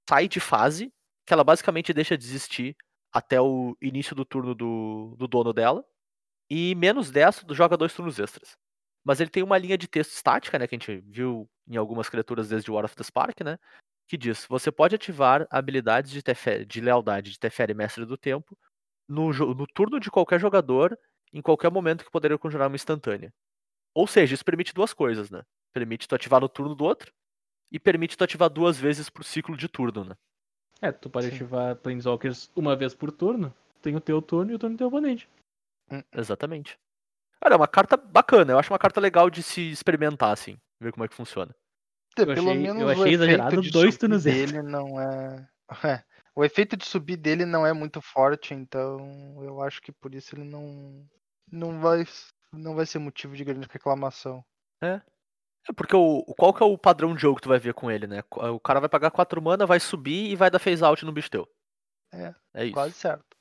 sai de fase, que ela basicamente deixa de existir até o início do turno do, do dono dela. E menos 10, tu joga dois turnos extras. Mas ele tem uma linha de texto estática, né? Que a gente viu em algumas criaturas desde War of the Spark, né? Que diz: você pode ativar habilidades de, Teferi, de lealdade de Teferi Mestre do Tempo no, no turno de qualquer jogador, em qualquer momento que poderia conjurar uma instantânea. Ou seja, isso permite duas coisas, né? Permite tu ativar no turno do outro e permite tu ativar duas vezes por ciclo de turno, né?
É, tu pode
Sim.
ativar Planeswalkers uma vez por turno. Tem o teu turno e o turno do teu oponente.
Exatamente. Cara, é uma carta bacana. Eu acho uma carta legal de se experimentar, assim. Ver como é que funciona.
É,
Eu
Pelo
achei-
menos
eu
o
achei
efeito
exagerado
de
dois
subir
turnos
dele não é... é. O efeito de subir dele não é muito forte, então eu acho que por isso ele não não vai não vai ser motivo de grande reclamação.
É porque o, o- qual que é o padrão de jogo que tu vai ver com ele, né? O cara vai pagar 4 mana, vai subir e vai dar phase out no bicho teu.
É,
É isso.
Quase certo.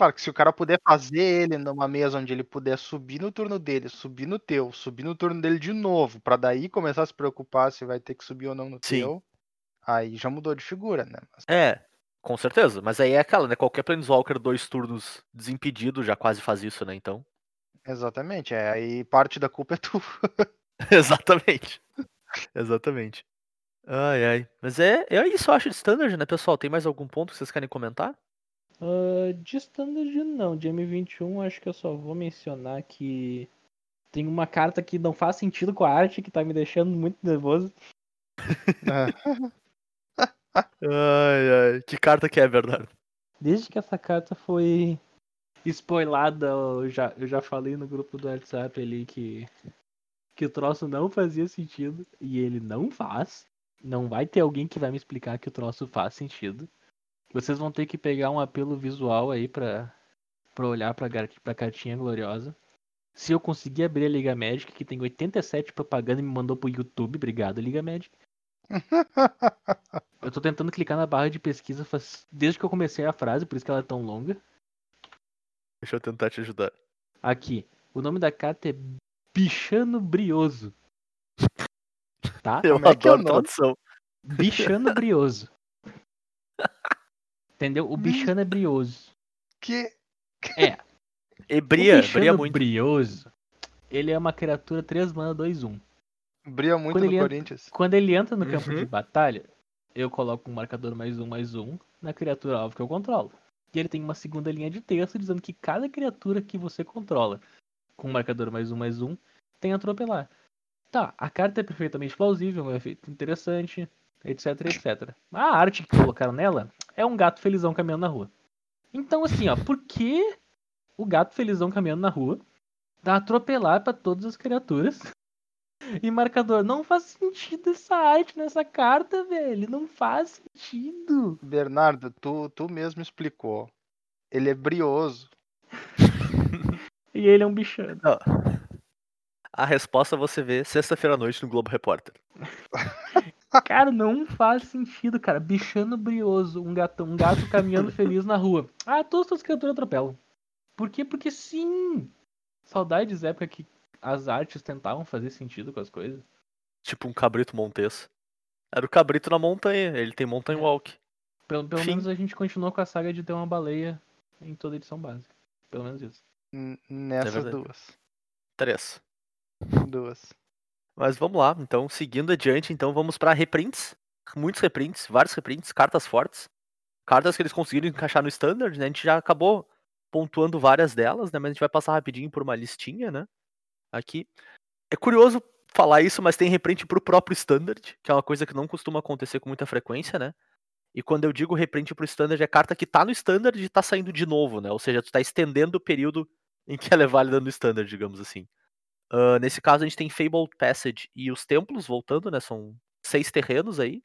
Claro que se o cara puder fazer ele numa mesa onde ele puder subir no turno dele, subir no teu, subir no turno dele de novo, pra daí começar a se preocupar se vai ter que subir ou não no
Sim.
teu, aí já mudou de figura, né? Mas-
É, com certeza. Mas aí é aquela, né? Qualquer Planeswalker dois turnos desimpedido já quase faz isso, né? Então.
exatamente, é, aí parte da culpa é tu.
Exatamente. Exatamente. Ai, ai. Mas é, é isso, eu acho, de standard, né, pessoal? Tem mais algum ponto que vocês querem comentar?
Ah, de standard não, de M21 acho que eu só vou mencionar que tem uma carta que não faz sentido com a arte, que tá me deixando muito nervoso.
Ai, ai. Que carta que é, Bernardo?
Desde que essa carta foi spoilada, eu já, eu já falei no grupo do WhatsApp ali que, que o troço não fazia sentido. E ele não faz. Não vai ter alguém que vai me explicar que o troço faz sentido. Vocês vão ter que pegar um apelo visual aí pra, pra olhar pra, pra cartinha gloriosa. Se eu conseguir abrir a Liga Magic, que tem 87 propaganda e me mandou pro YouTube, obrigado, Liga Magic. Eu tô tentando clicar na barra de pesquisa faz... desde que eu comecei a frase, por isso que ela é tão longa.
Deixa eu tentar te ajudar.
Aqui, o nome da carta é Bichano Brioso. Tá?
Eu
Como é que é o
adoro
nome?
tradução.
Bichano Brioso. Entendeu? O bichano é brioso.
que
É,
E bria, bria muito.
brioso, ele é uma criatura 3 mana 2 1.
brilha muito
Quando
no
ele entra-
Corinthians.
Quando ele entra no campo
Uhum.
de batalha, eu coloco um marcador mais um mais um na criatura alvo que eu controlo. E ele tem uma segunda linha de texto dizendo que cada criatura que você controla com um marcador mais um mais um tem atropelar. Tá, a carta é perfeitamente plausível, um efeito interessante, etc, etc. A arte que colocaram nela é um gato felizão caminhando na rua. Então assim, ó, por que o gato felizão caminhando na rua dá atropelar pra todas as criaturas e marcador, não faz sentido essa arte nessa carta, velho. Não faz sentido.
Bernardo, tu, tu mesmo explicou. Ele é brioso.
E ele é um bichano.
A resposta você vê sexta-feira à noite no Globo Repórter.
Cara, não faz sentido, cara. Bichano brioso, um gato, um gato caminhando feliz na rua. Ah, todas as criaturas atropelam. Por quê? Porque sim. Saudades da época que as artes tentavam fazer sentido com as coisas.
Tipo um cabrito montes. Era o cabrito na montanha, ele tem mountain
É.
walk.
Pelo, pelo menos a gente continuou com a saga de ter uma baleia em toda edição básica. Pelo menos isso.
N- Nessas
verdade.
duas.
Três.
Duas.
Mas vamos lá, então, seguindo adiante, então vamos para reprints. Muitos reprints, vários reprints, cartas fortes. cartas que eles conseguiram encaixar no Standard, né? A gente já acabou pontuando várias delas, né? Mas a gente vai passar rapidinho por uma listinha, né? Aqui. É curioso falar isso, mas tem reprint pro próprio Standard, que é uma coisa que não costuma acontecer com muita frequência, né? E quando eu digo reprint pro Standard, é carta que tá no Standard e tá saindo de novo, né? Ou seja, tu tá estendendo o período em que ela é válida no Standard, digamos assim. Uh, nesse caso, a gente tem Fabled Passage e os templos voltando, né? São seis terrenos aí.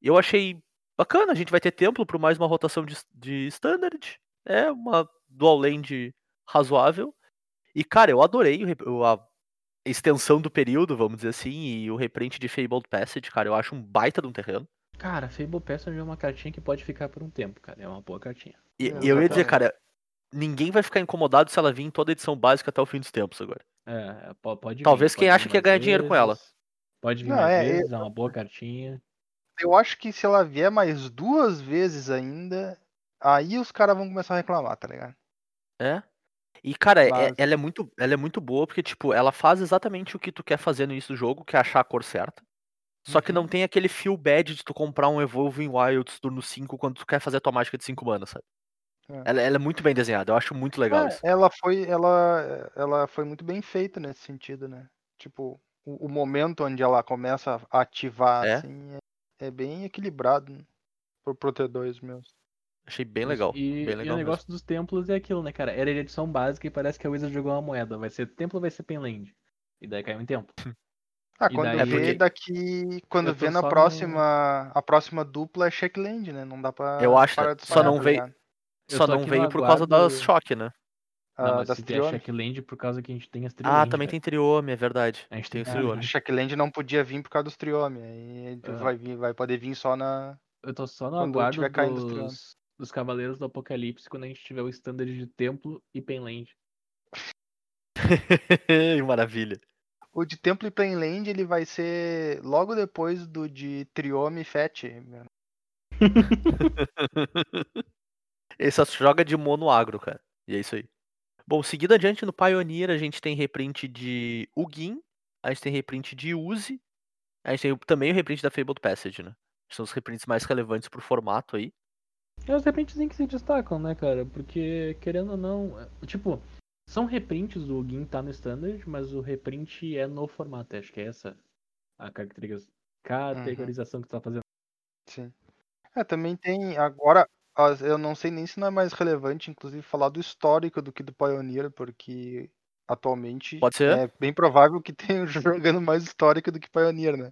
Eu achei bacana, a gente vai ter templo por mais uma rotação de, de Standard. É uma dual land razoável. E, cara, eu adorei o, a extensão do período, vamos dizer assim, e o reprint de Fabled Passage, cara, eu acho um baita de um terreno.
Cara, Fable Passage é uma cartinha que pode ficar por um tempo, cara. É uma boa cartinha.
E,
É,
eu ia dizer, cara, ninguém vai ficar incomodado se ela vir em toda a edição básica até o fim dos tempos agora.
É, po- pode vir,
Talvez quem
pode vir
acha que ia ganhar dinheiro com ela.
Pode vir
Não,
mais
é,
vezes, é uma boa cartinha.
Eu acho que se ela vier mais duas vezes ainda, aí os caras vão começar a reclamar, tá ligado?
É. E, cara, é- ela, é muito, ela é muito boa porque, tipo, ela faz exatamente o que tu quer fazer no início do jogo, que é achar a cor certa. Só que
Uhum.
não tem aquele feel bad de tu comprar um Evolving Wilds turno 5 quando tu quer fazer a tua mágica de 5 mana, sabe?
É.
Ela, ela é muito bem desenhada, eu acho muito legal
É,
isso.
ela foi, ela, ela foi muito bem feita nesse sentido, né? Tipo, o, o momento onde ela começa a ativar,
É.
assim, é, é bem equilibrado né? pro, pro T2 mesmo.
Achei bem legal.
E,
bem
e
legal
o
mesmo.
negócio dos templos é aquilo, né, cara? Era de edição básica e parece que a Wizard jogou uma moeda. Vai ser templo ou vai ser penland? E daí caiu em templo.
Ah,
E
quando
daí-
vê daqui. Quando vê na
só no-
próxima. A próxima dupla é Checkland, né? Não dá pra.
Eu acho, Só não
tá
veio-?
Eu
Só não veio por causa das choque, né?
Não,
Ah,
mas
das
se vier
Triome.
Checkland por causa que a gente tem as
Ah,
Triland,
também
cara.
tem Triome, é verdade.
A gente
Tem
tem
o
Triome.
Triome.
A Checkland não podia vir por causa dos Triome. Aí
Ah.
vai, vir, vai poder vir só na.
Eu tô só no
Quando
aguardo
tiver caindo os
dos, dos Cavaleiros do Apocalipse quando a gente tiver o standard de templo e penland.
Maravilha.
O de Templo e Plainland ele vai ser logo depois do de Triome e Fetch.
Esse só joga de mono agro, cara. E é isso aí. Bom, seguindo adiante no Pioneer, a gente tem reprint de Ugin, a gente tem reprint de Uzi, a gente tem também o reprint da Fabled Passage, né? São os reprints mais relevantes pro formato aí.
É os reprints que se destacam, né, cara? Porque, querendo ou não, é- tipo, são reprints, o Gin tá no standard, mas o reprint é no formato. Acho que é essa a caracteriza- categorização que tu tá fazendo.
Sim. É, também tem. Agora, eu não sei nem se não é mais relevante, inclusive, falar do histórico do que do Pioneer, porque atualmente
Pode ser?
é bem provável que tenha jogando mais histórico do que Pioneer, né?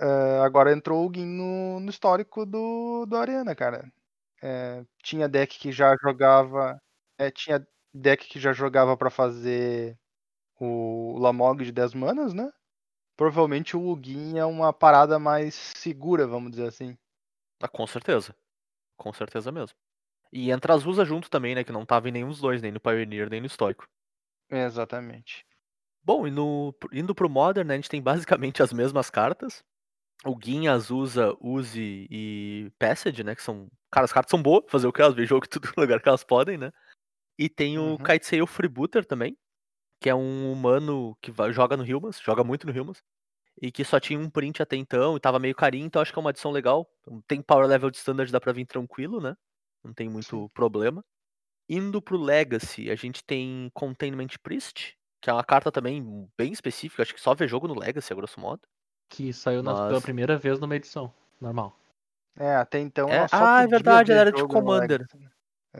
É, agora entrou o Gin no, no histórico do, do Arena, cara. É, tinha deck que já jogava. é, tinha deck que já jogava pra fazer o Lamog de 10 manas, né? Provavelmente o Ugin é uma parada mais segura, vamos dizer assim.
Ah, com certeza. Com certeza mesmo. E entra as Usa junto também, né? Que não tava em nenhum dos dois, nem no Pioneer, nem no histórico.
Exatamente.
Bom, e no, indo pro Modern, né, a gente tem basicamente as mesmas cartas. O Gin, Azusa, Uzi e Passage, né? Que são. Cara, as cartas são boas, fazer o que? Elas veem jogo em todo lugar que elas podem, né? E tem o
Uhum.
Kaitsei Freebooter também, que é um humano que vai- joga no Humans, joga muito no Humans. E que só tinha um print até então e tava meio carinho, então acho que é uma adição legal. Tem power level de standard, dá pra vir tranquilo, né? Não tem muito problema. Indo pro Legacy, a gente tem Containment Priest, que é uma carta também bem específica, acho que só vê jogo no Legacy, a grosso modo.
Que saiu na- pela
Mas-
primeira vez numa edição. Normal.
É, até então
É?
ela só
Ah, é verdade,
ver
ela era de Commander.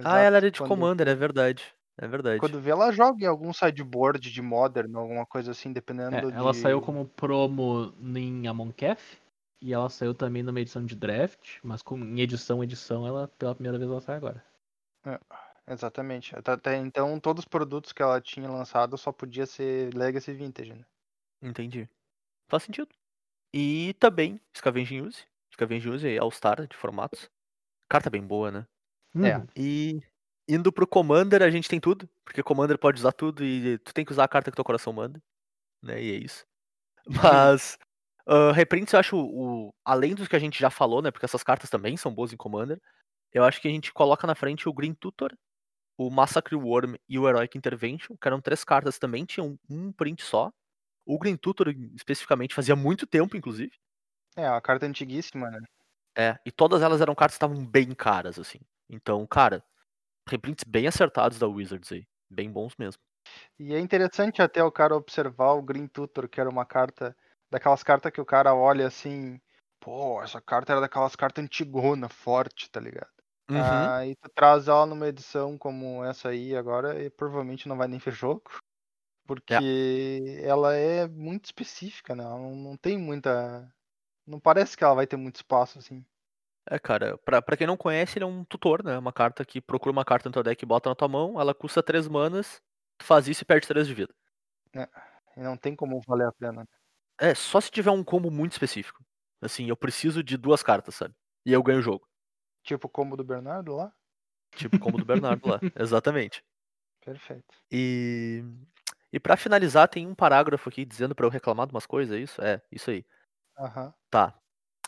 Ah, ela era de
quando-
Commander, é verdade. É verdade.
Quando vê, ela joga em algum sideboard de Modern, alguma coisa assim, dependendo
É,
de...
ela saiu como promo em Amonketh. E ela saiu também numa edição de draft. Mas com, em edição, edição, ela pela primeira vez ela sai agora.
Exatamente. Até, então, todos os produtos que ela tinha lançado só podia ser Legacy Vintage, né?
Entendi. Faz sentido. E também Scavenging Use. Scavenging Use é All-Star de formatos. Carta bem boa, né?
É.
Uhum.
E indo pro Commander, a gente tem tudo. Porque Commander pode usar tudo e tu tem que usar a carta que teu coração manda. Né? E é isso. Mas. ah, reprints eu acho, o, além dos que a gente já falou, né? Porque essas cartas também são boas em Commander. Eu acho que a gente coloca na frente o Green Tutor, o Massacre Worm e o Heroic Intervention, que eram três cartas também, tinham um print só. O Green Tutor, especificamente, fazia muito tempo, inclusive.
É, uma carta antiguíssima, né?
É, e todas elas eram cartas que estavam bem caras, assim. Então, cara, reprints bem acertados da Wizards aí. Bem bons mesmo.
E é interessante até o cara observar o Green Tutor, que era uma carta, daquelas cartas que o cara olha assim, pô, essa carta era daquelas cartas antigona, forte, tá ligado?
Uhum.
Aí tu traz ela numa edição como essa aí agora e provavelmente não vai nem ver jogo. Porque ela é muito específica, né? Ela não, não tem muita. Não parece que ela vai ter muito espaço, assim.
É, cara, pra, pra quem não conhece, ele é um tutor, né? Uma carta que procura uma carta no teu deck e bota na tua mão, ela custa 3 manas, tu faz isso e perde 3 de vida.
E não tem como valer a pena.
É, só se tiver um combo muito específico. Assim, eu preciso de duas cartas, sabe? E eu ganho o jogo.
Tipo o combo do Bernardo lá.
Tipo o combo do Bernardo lá. Exatamente.
Perfeito.
E. E pra finalizar, tem um parágrafo aqui dizendo pra eu reclamar de umas coisas, é isso? É, isso aí.
Aham.
Tá.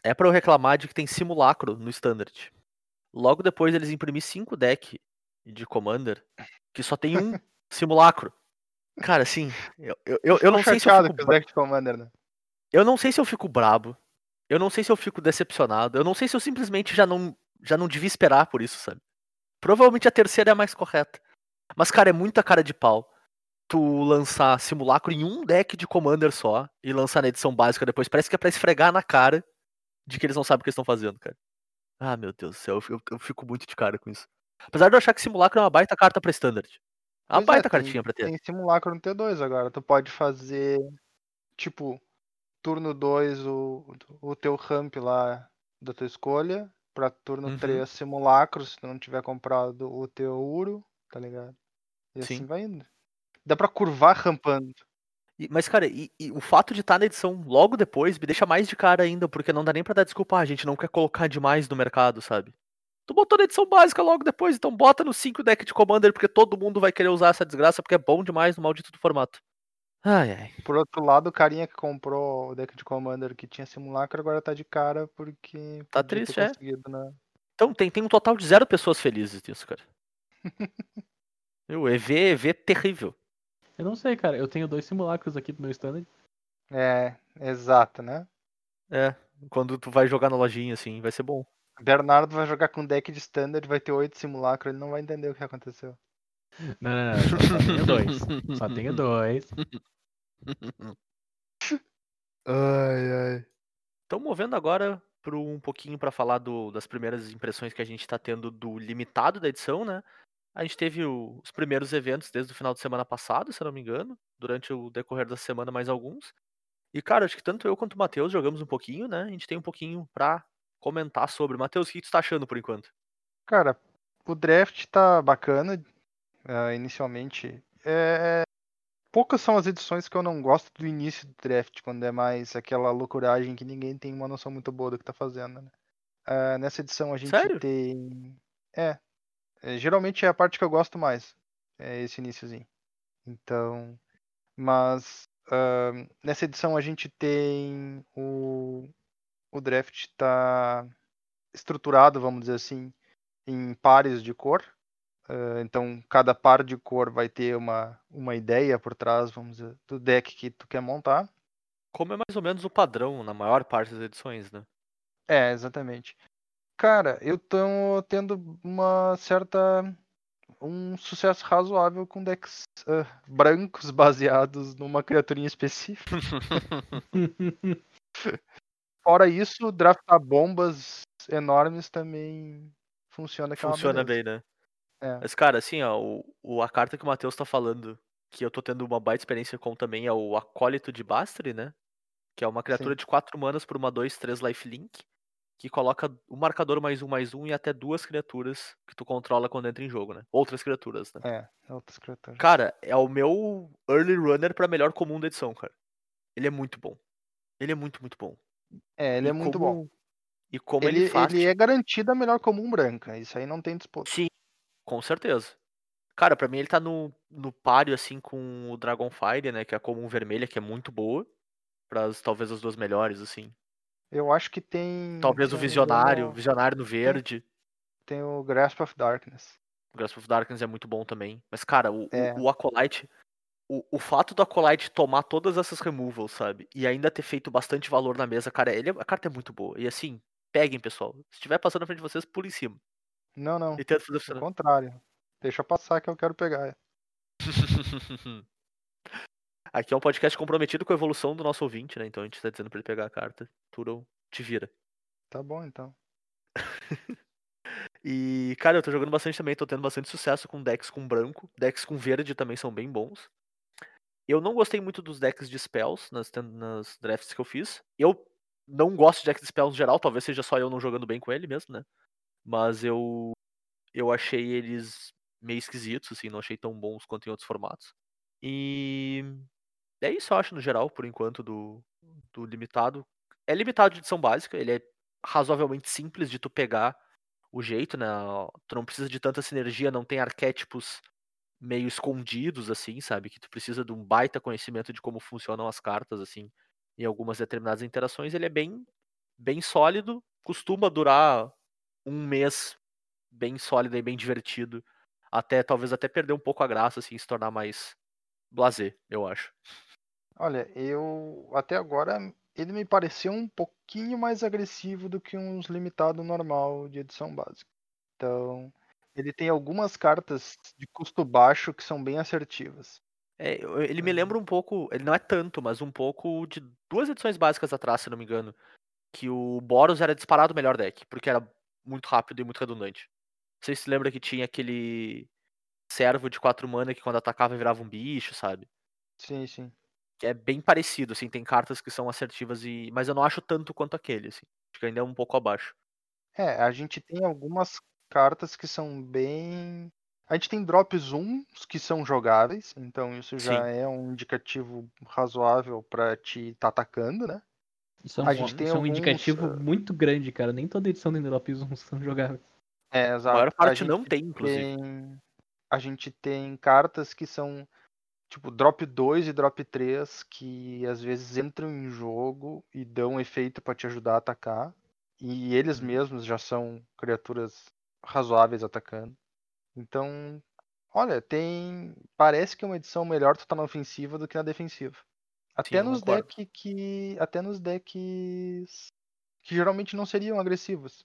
É pra eu reclamar de que tem simulacro no Standard. Logo depois eles imprimir cinco deck de Commander que só tem um simulacro. Cara, assim, eu, eu, eu, eu não sei se eu fico
com os
bra-
decks de Commander, né?
eu não sei se eu fico brabo. Eu não sei se eu fico decepcionado. Eu não sei se eu simplesmente já não, já não devia esperar por isso, sabe? Provavelmente a terceira é a mais correta. Mas, cara, é muita cara de pau tu lançar simulacro em um deck de Commander só e lançar na edição básica depois. Parece que é pra esfregar na cara de que eles não sabem o que eles estão fazendo, cara. Ah, meu Deus do céu, eu, eu fico muito de cara com isso. Apesar de eu achar que simulacro é uma baita carta pra Standard. É uma
Pois é,
baita
tem-
cartinha pra ter.
Tem simulacro no T2 agora. Tu pode fazer, tipo, turno 2 o, o teu ramp lá da tua escolha. Pra turno
Uhum.
3 simulacro, se tu não tiver comprado o teu Uro, tá ligado? E
Sim.
assim vai indo. Dá pra curvar rampando.
Mas, cara, e, e o fato de estar na edição logo depois me deixa mais de cara ainda, porque não dá nem pra dar desculpa, ah, a gente não quer colocar demais no mercado, sabe? Tu botou na edição básica logo depois, então bota no 5 deck de Commander, porque todo mundo vai querer usar essa desgraça, porque é bom demais no maldito do formato. Ai, ai.
Por outro lado, o carinha que comprou o deck de Commander que tinha simulacro agora tá de cara porque
Tá triste, é.
né?
Então tem, tem um total de zero pessoas felizes nisso, cara. o EV, EV terrível.
Eu não sei, cara. Eu tenho dois simulacros aqui do meu standard.
É, exato, né?
É, quando tu vai jogar na lojinha, assim, vai ser bom.
Bernardo vai jogar com deck de standard, vai ter oito simulacros, ele não vai entender o que aconteceu.
Não, não, não. Só, só tenho dois. Só tenho dois.
Ai, ai.
Então, movendo agora para um pouquinho para falar do- das primeiras impressões que a gente está tendo do limitado da edição, né? A gente teve o- os primeiros eventos desde o final de semana passado, se eu não me engano, durante o decorrer da semana mais alguns. E cara, acho que tanto eu quanto o Matheus jogamos um pouquinho, né? A gente tem um pouquinho pra comentar sobre. Matheus, o que tu tá achando por enquanto?
Cara, o draft tá bacana, ah, inicialmente. É... Poucas são as edições que eu não gosto do início do draft, quando é mais aquela loucuragem que ninguém tem uma noção muito boa do que tá fazendo, né? Ah, nessa edição a gente
Sério?
tem. É, é, Geralmente é a parte que eu gosto mais. É esse iníciozinho. Então. Mas. ah, nessa edição a gente tem o. O draft tá estruturado, vamos dizer assim, em pares de cor. Ah, então, cada par de cor vai ter uma, uma ideia por trás, vamos dizer, do deck que tu quer montar.
Como é mais ou menos o padrão na maior parte das edições, né?
É, exatamente. Cara, eu tô tendo uma certa. um sucesso razoável com decks ah, brancos baseados numa criaturinha específica. Fora isso, draftar bombas enormes também funciona que
Funciona bem, né?
É.
Mas, cara, assim, ó, o, o- a carta que o Matheus tá falando, que eu tô tendo uma baita experiência com também, é o Acólito de Bastry, né? Que é uma criatura
Sim.
de 4 manas por uma 2, 3 lifelink, que coloca o marcador mais um, mais um e até duas criaturas que tu controla quando entra em jogo, né? Outras criaturas, né?
É, outras criaturas.
Cara, é o meu early runner pra melhor comum da edição, cara. Ele é muito bom. Ele é muito, muito bom.
É, ele
E
é muito bom.
como- E como ele,
Ele,
faz.
ele é garantido a melhor comum branca, isso aí não tem disputa.
Sim, com certeza. Cara, pra mim ele tá no, no páreo, assim, com o Dragonfire, né? Que é a comum vermelha, que é muito boa. Pras, talvez as duas melhores, assim.
Eu acho que tem.
Talvez o Visionário,
engano,
Visionário no verde.
Tem o Grasp of Darkness.
O Grasp of Darkness é muito bom também. Mas, cara, o, o-
É.
o Acolyte. O, o fato do Acolyte tomar todas essas removals, sabe? E ainda ter feito bastante valor na mesa, cara, ele, a carta é muito boa. E assim, Peguem, pessoal. Se estiver passando na frente de vocês, pula em cima.
Não, não.
E tenta fazer funcionar.
contrário. Deixa passar que eu quero pegar.
Aqui é um podcast comprometido com a evolução do nosso ouvinte, né? Então a gente tá dizendo pra ele pegar a carta. Turo te vira.
Tá bom, então.
E, cara, eu tô jogando bastante também, tô tendo bastante sucesso com decks com branco. Decks com verde também são bem bons. Eu não gostei muito dos decks de spells nas, nas drafts que eu fiz. Eu não gosto de decks de spells no geral, talvez seja só eu não jogando bem com ele mesmo, né? Mas eu eu achei eles meio esquisitos, assim, não achei tão bons quanto em outros formatos. E é isso, eu acho, no geral, por enquanto, do, do limitado. É limitado de edição básica, ele é razoavelmente simples de tu pegar o jeito, né? Tu não precisa de tanta sinergia, não tem arquétipos meio escondidos, assim, sabe? Que tu precisa de um baita conhecimento de como funcionam as cartas, assim, em algumas determinadas interações. Ele é bem, bem sólido, costuma durar um mês bem sólido e bem divertido. Até, talvez até perder um pouco a graça, assim, se tornar mais blazer, eu acho.
Olha, eu até agora ele me pareceu um pouquinho mais agressivo do que uns limitado normal de edição básica. Então, ele tem algumas cartas de custo baixo que são bem assertivas.
É, ele me
Uhum.
lembra um pouco, ele não é tanto, mas um pouco de duas edições básicas atrás, se não me engano, que o Boros era disparado o melhor deck, porque era muito rápido e muito redundante. Você se lembra que tinha aquele servo de 4 mana que quando atacava virava um bicho, sabe?
Sim, sim.
É bem parecido, assim, tem cartas que são assertivas e. Mas eu não acho tanto quanto aquele, assim. Acho que ainda é um pouco abaixo.
É, a gente tem algumas cartas que são bem. A gente tem drops 1 que são jogáveis, então isso já
Sim.
é um indicativo razoável pra te tá atacando, né?
Isso é um,
A gente tem
isso é um
alguns,
indicativo
ah,
muito grande, cara. Nem toda edição do Drops 1 são jogáveis.
É,
A
exato.
maior
A
parte
gente
não tem, inclusive.
tem. A gente tem cartas que são tipo drop 2 e drop 3 que às vezes entram em jogo e dão um efeito pra te ajudar a atacar. E eles
Uhum.
mesmos já são criaturas razoáveis atacando. Então, olha, tem. Parece que é uma edição melhor tu tá na ofensiva do que na defensiva. Até
eu
nos decks que. Até nos decks que geralmente não seriam agressivos.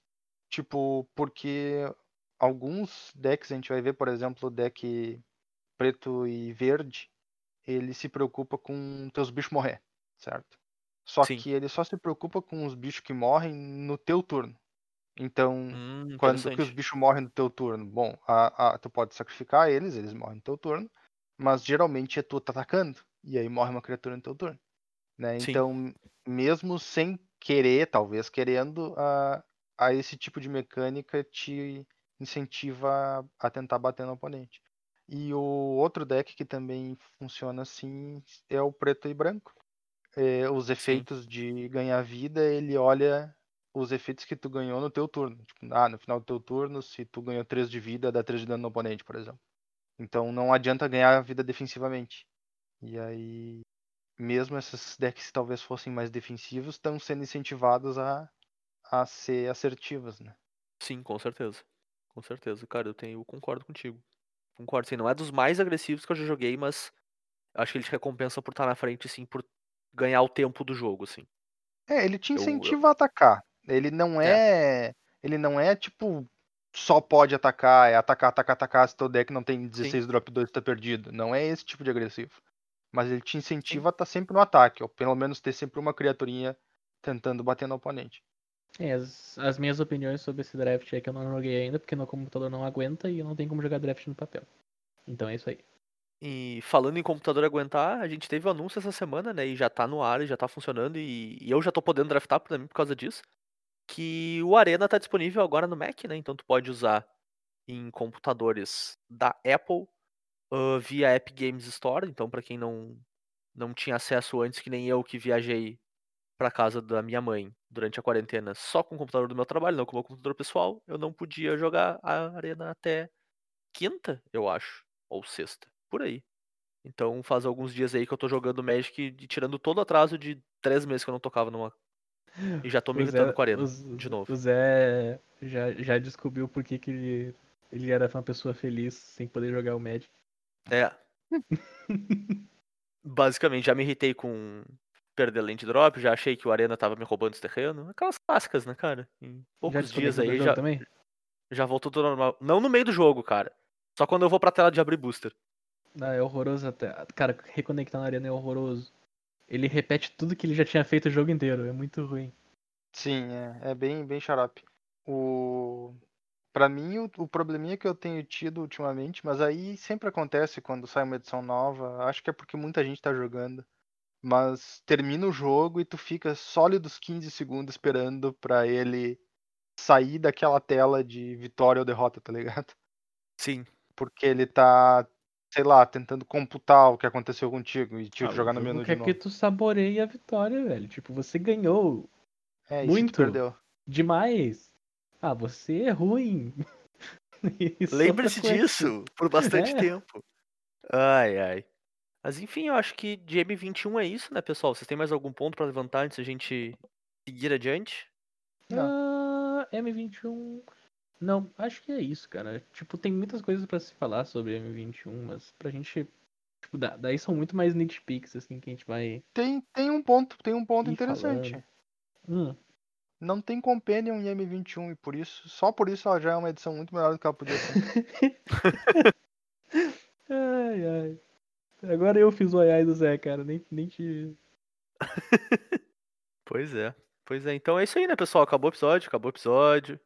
Tipo, porque alguns decks a gente vai ver, por exemplo, o deck preto e verde, ele se preocupa com teus bichos morrer, certo? Só
Sim.
que ele só se preocupa com os bichos que morrem no teu turno. Então,
Hum,
quando que os bichos morrem no teu turno? Bom, a, a- tu pode sacrificar eles, eles morrem no teu turno, mas geralmente é tu tá atacando, e aí morre uma criatura no teu turno. Né? Então, mesmo sem querer, talvez querendo, a, a esse tipo de mecânica te incentiva a tentar bater no oponente. E o outro deck que também funciona assim é o preto e branco. É, os efeitos de ganhar vida, ele olha os efeitos que tu ganhou no teu turno. Tipo, ah, no final do teu turno, se tu ganhou 3 de vida, dá 3 de dano no oponente, por exemplo. Então não adianta ganhar vida defensivamente. E aí, mesmo esses decks que talvez fossem mais defensivos, estão sendo incentivados a, a ser assertivos, né?
Sim, com certeza. Com certeza, cara, eu tenho, eu concordo contigo. Concordo, sim, não é dos mais agressivos que eu já joguei, mas acho que ele te recompensa por estar na frente, sim, por ganhar o tempo do jogo, assim.
É, ele te
Eu- eu-
incentiva a atacar. Ele não é. Ele não é tipo. Só pode atacar, é atacar, atacar, atacar. Se teu deck não tem 16 drop 2, tá perdido. Não é esse tipo de agressivo. Mas ele te incentiva a estar sempre no ataque, ou pelo menos ter sempre uma criaturinha tentando bater no oponente.
É, as, as minhas opiniões sobre esse draft é que eu não joguei ainda, porque meu computador não aguenta e não tenho como jogar draft no papel. Então é isso aí.
E falando em computador aguentar, a gente teve o anúncio essa semana, né? E já tá no ar já tá funcionando. E, e eu já tô podendo draftar mim por causa disso. Que o Arena tá disponível agora no Mac, né? Então tu pode usar em computadores da Apple ah, via Epic Games Store. Então, pra quem não, não tinha acesso antes, que nem eu que viajei pra casa da minha mãe durante a quarentena só com o computador do meu trabalho, não com o meu computador pessoal, eu não podia jogar a Arena até quinta, eu acho. Ou sexta, por aí. Então faz alguns dias aí que eu tô jogando Magic e tirando todo o atraso de três meses que eu não tocava numa. E já tô me irritando com a Arena, de novo.
o Zé já, já descobriu por que, que ele, ele era uma pessoa feliz sem poder jogar o Magic.
É. Basicamente, já me irritei com perder lente drop, já achei que o Arena tava me roubando esse terreno. Aquelas clássicas, né, cara? Em
Já
poucos dias aí já,
também?
já voltou tudo normal. Não no meio do jogo, cara. Só quando eu vou pra tela de abrir booster.
Ah, é horroroso até. Cara, reconectar na arena é horroroso. Ele repete tudo que ele já tinha feito o jogo inteiro. É muito ruim.
Sim, é, é bem, bem xarope. O... Pra mim, o, o probleminha que eu tenho tido ultimamente, mas aí sempre acontece quando sai uma edição nova, acho que é porque muita gente tá jogando. Mas termina o jogo e tu fica sólidos 15 segundos esperando pra ele sair daquela tela de vitória ou derrota, tá ligado?
Sim.
Porque ele tá, sei lá, tentando computar o que aconteceu contigo e tipo,
Ah,
jogar no menu de novo.
que tu saboreie a vitória, velho. Tipo, você ganhou
É, isso
muito.
perdeu.
demais. Ah, você é ruim.
Lembre-se disso por bastante
É.
tempo. Ai, ai. Mas enfim, eu acho que de M21 é isso, né, pessoal? Vocês têm mais algum ponto pra levantar antes da gente seguir adiante?
Ah, M21. Não, acho que é isso, cara. Tipo, tem muitas coisas pra se falar sobre M21, mas pra gente. Tipo, da- daí são muito mais nitpicks, assim, que a gente vai.
Tem, tem um ponto, tem um ponto interessante.
Hum.
Não tem Companion em M21 e por isso, só por isso ela já é uma edição muito melhor do que ela podia ser.
Ai, ai. Agora eu fiz o ai ai do Zé, cara. Nem, nem te.
Pois é. Pois é. Então é isso aí, né, pessoal? Acabou o episódio, acabou o episódio.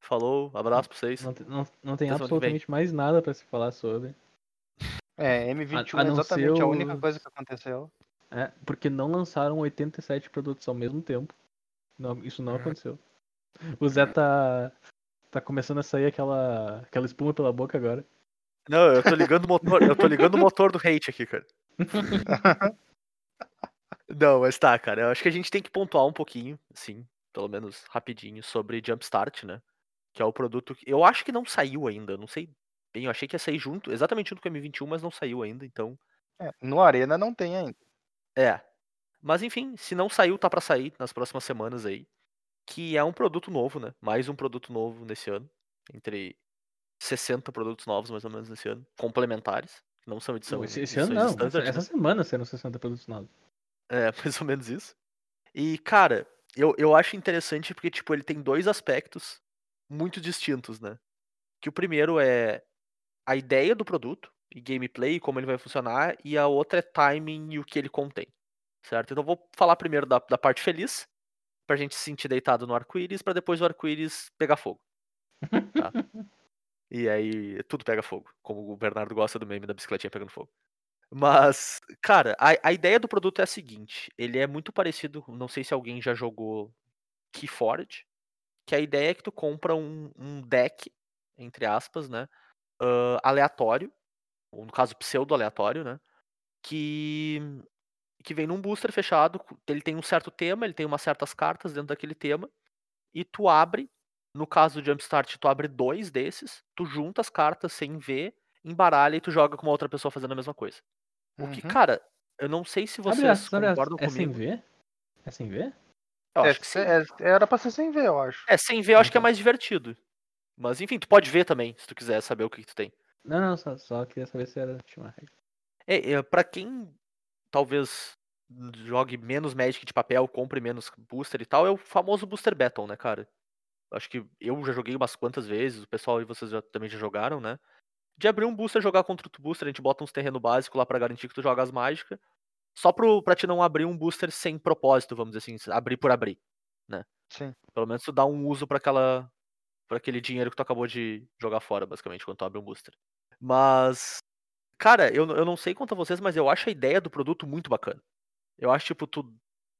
Falou, abraço pra vocês.
Não, não, não tem absolutamente mais nada pra se falar sobre.
É, M21
A- a
é
não
exatamente
ser
a única coisa que aconteceu.
É, porque não lançaram 87 produtos ao mesmo tempo. Não, isso não aconteceu. O Zé tá. tá começando a sair aquela. aquela espuma pela boca agora.
Não, eu tô ligando o motor, eu tô ligando o motor do hate aqui, cara. Não, mas tá, cara. Eu acho que a gente tem que pontuar um pouquinho, assim, pelo menos rapidinho, sobre Jumpstart, né? Que é o produto que. Eu acho que não saiu ainda, não sei bem. Eu achei que ia sair junto, exatamente junto com o M21, mas não saiu ainda, então.
É, no Arena não tem ainda.
É. Mas enfim, se não saiu, tá pra sair nas próximas semanas aí. Que é um produto novo, né? Mais um produto novo nesse ano. Entre 60 produtos novos, mais ou menos, nesse ano. Complementares. Não são edição,
esse, esse ano não.
standard,
Essa,
né?
semana serão 60 produtos novos.
É, mais ou menos isso. E, cara, eu, eu acho interessante porque, tipo, ele tem dois aspectos muito distintos, né? Que o primeiro é a ideia do produto e gameplay, como ele vai funcionar, e a outra é timing e o que ele contém, certo? Então eu vou falar primeiro da, da parte feliz, pra gente se sentir deitado no arco-íris, pra depois o arco-íris pegar fogo. Tá? e aí tudo pega fogo, como o Bernardo gosta do meme da bicicletinha pegando fogo. Mas, cara, a, a ideia do produto é a seguinte: ele é muito parecido. Não sei se alguém já jogou Keyforge, que a ideia é que tu compra um, um deck, entre aspas, né? ah, aleatório, ou no caso pseudo-aleatório, né? Que, que vem num booster fechado. Ele tem um certo tema, ele tem umas certas cartas dentro daquele tema, e tu abre. No caso do Jumpstart, tu abre dois desses, tu junta as cartas sem ver, embaralha e tu joga com uma outra pessoa fazendo a mesma coisa. O que,
Uhum.
cara, eu não sei se
Abre
vocês
aspas, abre aspas.
concordam
É sem
comigo.
ver? É sem ver?
Eu
É,
acho que sim.
é- era pra ser sem ver, eu acho.
É, sem ver eu acho que é
Uhum.
mais divertido. Mas enfim, tu pode ver também, se tu quiser saber o que, que tu tem.
Não, não, só, só queria saber se era tinha uma regra.
É, é, pra quem talvez jogue menos Magic de papel, compre menos booster e tal, é o famoso Booster Battle, né, cara? Acho que eu já joguei umas quantas vezes, o pessoal e vocês já, também já jogaram, né? De abrir um booster, jogar contra outro booster, a gente bota uns terreno básico lá pra garantir que tu joga as mágicas. Só pro, pra te não abrir um booster sem propósito, vamos dizer assim, abrir por abrir.
Sim.
Pelo menos tu dá um uso pra aquela. para aquele dinheiro que tu acabou de jogar fora, basicamente, quando tu abre um booster. Mas. Cara, eu, eu não sei quanto a vocês, mas eu acho a ideia do produto muito bacana. Eu acho, tipo, tu,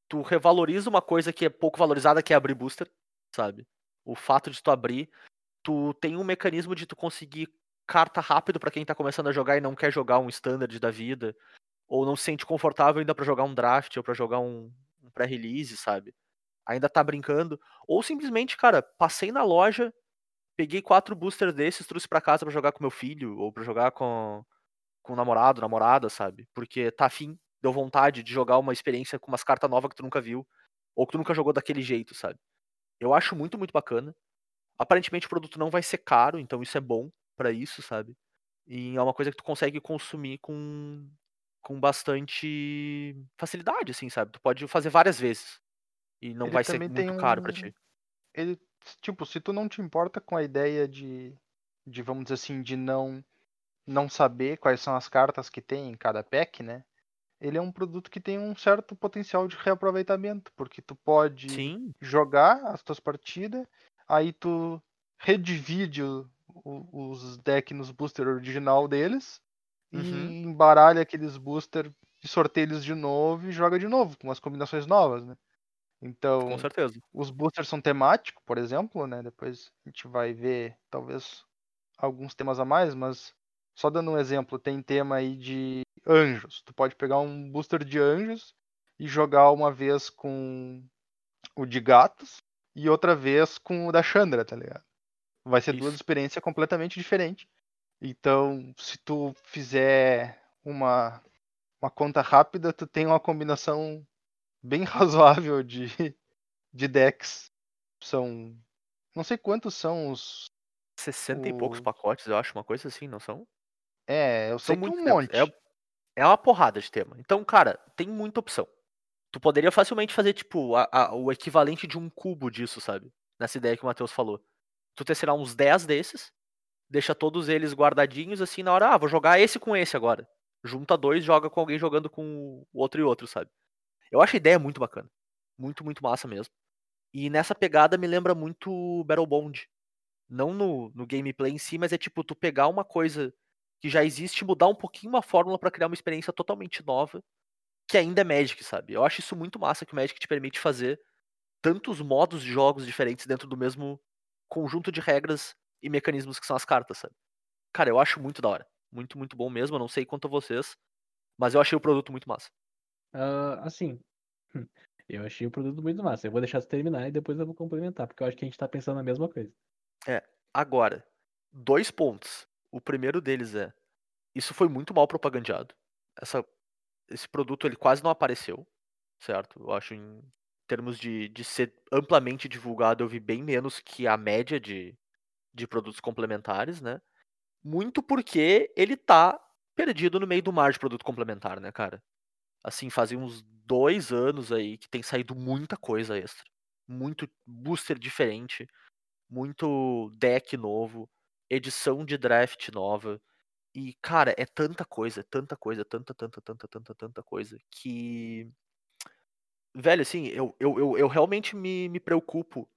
tu revaloriza uma coisa que é pouco valorizada, que é abrir booster, sabe? O fato de tu abrir, tu tem um mecanismo de tu conseguir carta rápido pra quem tá começando a jogar e não quer jogar um standard da vida, ou não se sente confortável ainda pra jogar um draft ou pra jogar um, um pré-release, sabe? Ainda tá brincando, ou simplesmente, cara, passei na loja, peguei quatro boosters desses, trouxe pra casa pra jogar com meu filho ou pra jogar com com o namorado, namorada, sabe? Porque tá afim, deu vontade de jogar uma experiência com umas cartas novas que tu nunca viu, ou que tu nunca jogou daquele jeito, sabe? Eu acho muito, muito bacana. Aparentemente o produto não vai ser caro, então isso é bom pra isso, sabe? E é uma coisa que tu consegue consumir com, com bastante facilidade, assim, sabe? Tu pode fazer várias vezes. E não
Ele
vai ser muito caro pra
um-
ti.
Ele, tipo, se tu não te importa com a ideia de, de vamos dizer assim, de não não saber quais são as cartas que tem em cada pack, né? Ele é um produto que tem um certo potencial de reaproveitamento, porque tu pode
Sim,
jogar as tuas partidas, aí tu redivide o- o- os decks nos booster original deles
Uhum.
e embaralha aqueles booster e sorteia eles de novo e joga de novo, com umas combinações novas, né? Então,
com certeza.
os boosters são temáticos, por exemplo, né? Depois a gente vai ver talvez alguns temas a mais, mas só dando um exemplo, tem tema aí de anjos. Tu pode pegar um booster de anjos e jogar uma vez com o de gatos e outra vez com o da Chandra, tá ligado? Vai ser duas
Isso.
experiências completamente diferentes. Então, se tu fizer uma uma conta rápida, tu tem uma combinação bem razoável de, de decks. São. Não sei quantos são os.
60 e poucos pacotes, eu acho, uma coisa assim, não são?
É, eu sei
São
que é um
temas.
monte.
É, é uma porrada de tema. Então, cara, tem muita opção. Tu poderia facilmente fazer, tipo, a- a- o equivalente de um cubo disso, sabe? Nessa ideia que o Matheus falou. Tu ter, sei lá, uns 10 desses, deixa todos eles guardadinhos, assim, na hora, ah, vou jogar esse com esse agora. Junta dois, joga com alguém jogando com o outro e outro, sabe? Eu acho a ideia muito bacana. Muito, muito massa mesmo. E nessa pegada me lembra muito Battle Bond. Não no, no gameplay em si, mas é tipo, tu pegar uma coisa que já existe mudar um pouquinho uma fórmula pra criar uma experiência totalmente nova, que ainda é Magic, sabe? Eu acho isso muito massa que o Magic te permite fazer tantos modos de jogos diferentes dentro do mesmo conjunto de regras e mecanismos que são as cartas, sabe? Cara, eu acho muito da hora. Muito, muito bom mesmo. Eu não sei quanto a vocês, mas eu achei o produto muito massa.
Ah, assim, eu achei o produto muito massa. Eu vou deixar você terminar e depois eu vou complementar, porque eu acho que a gente tá pensando na mesma coisa.
Agora, dois pontos. O primeiro deles é: isso foi muito mal propagandeado. Essa, esse produto ele quase não apareceu, certo? Eu acho em termos de, de ser amplamente divulgado, eu vi bem menos que a média de, de produtos complementares, né? Muito porque ele tá perdido no meio do mar de produto complementar, né, cara? Assim, fazem uns dois anos aí que tem saído muita coisa extra. Muito booster diferente, muito deck novo, edição de draft nova. E, cara, é tanta coisa, é tanta coisa, tanta, tanta, tanta, tanta, tanta coisa que. Velho, assim, eu, eu, eu, eu realmente me, me preocupo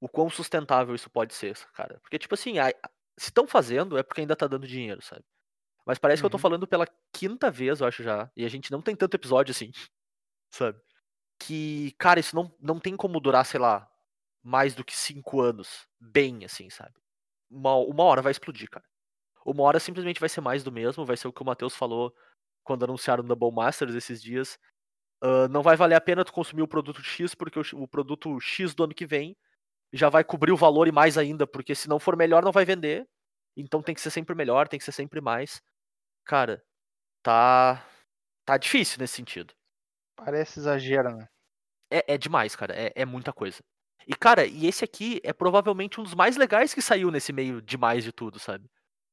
o quão sustentável isso pode ser, cara. Porque, tipo assim, a- se estão fazendo é porque ainda tá dando dinheiro, sabe? Mas parece que eu tô
Uhum.
falando pela quinta vez, eu acho já. E a gente não tem tanto episódio assim, sabe? Que, cara, isso não, não tem como durar, sei lá, mais do que cinco anos. Bem, assim, sabe? Uma, uma hora vai explodir, cara. Uma hora simplesmente vai ser mais do mesmo, vai ser o que o Matheus falou quando anunciaram o Double Masters esses dias. Ah, não vai valer a pena tu consumir o produto X, porque o, o produto X do ano que vem já vai cobrir o valor e mais ainda, porque se não for melhor, não vai vender. Então tem que ser sempre melhor, tem que ser sempre mais. Cara, tá. Tá difícil nesse sentido.
Parece exagero, né?
É, é demais, cara. É, é muita coisa. E, cara, e esse aqui é provavelmente um dos mais legais que saiu nesse meio demais de tudo, sabe?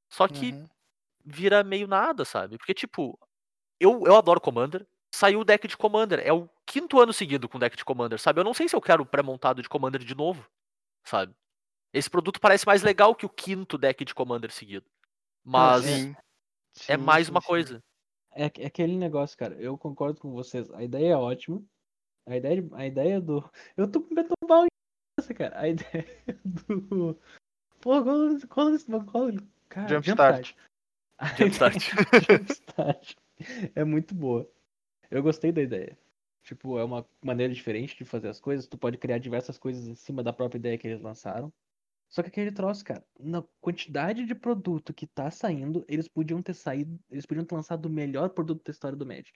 Só que
Uhum.
vira meio nada, sabe? Porque, tipo, eu, eu adoro Commander. Saiu o deck de Commander. É o quinto ano seguido com deck de Commander, sabe? Eu não sei se eu quero o pré-montado de Commander de novo, sabe? Esse produto parece mais legal que o quinto deck de Commander seguido. Mas
Sim.
é
Sim,
mais
sim,
uma coisa.
É, é aquele negócio, cara. Eu concordo com vocês. A ideia é ótima. A ideia, de- a ideia do. Eu tô com Beton Cabeça, cara. A ideia do. Pô, qual, qual, qual, cara,
Jumpstart.
A
Jumpstart.
de Jumpstart é muito boa. Eu gostei da ideia. Tipo, é uma maneira diferente de fazer as coisas. Tu pode criar diversas coisas em cima da própria ideia que eles lançaram. Só que aquele troço, cara, na quantidade de produto que tá saindo, eles podiam ter saído, eles podiam ter lançado o melhor produto da história do Magic.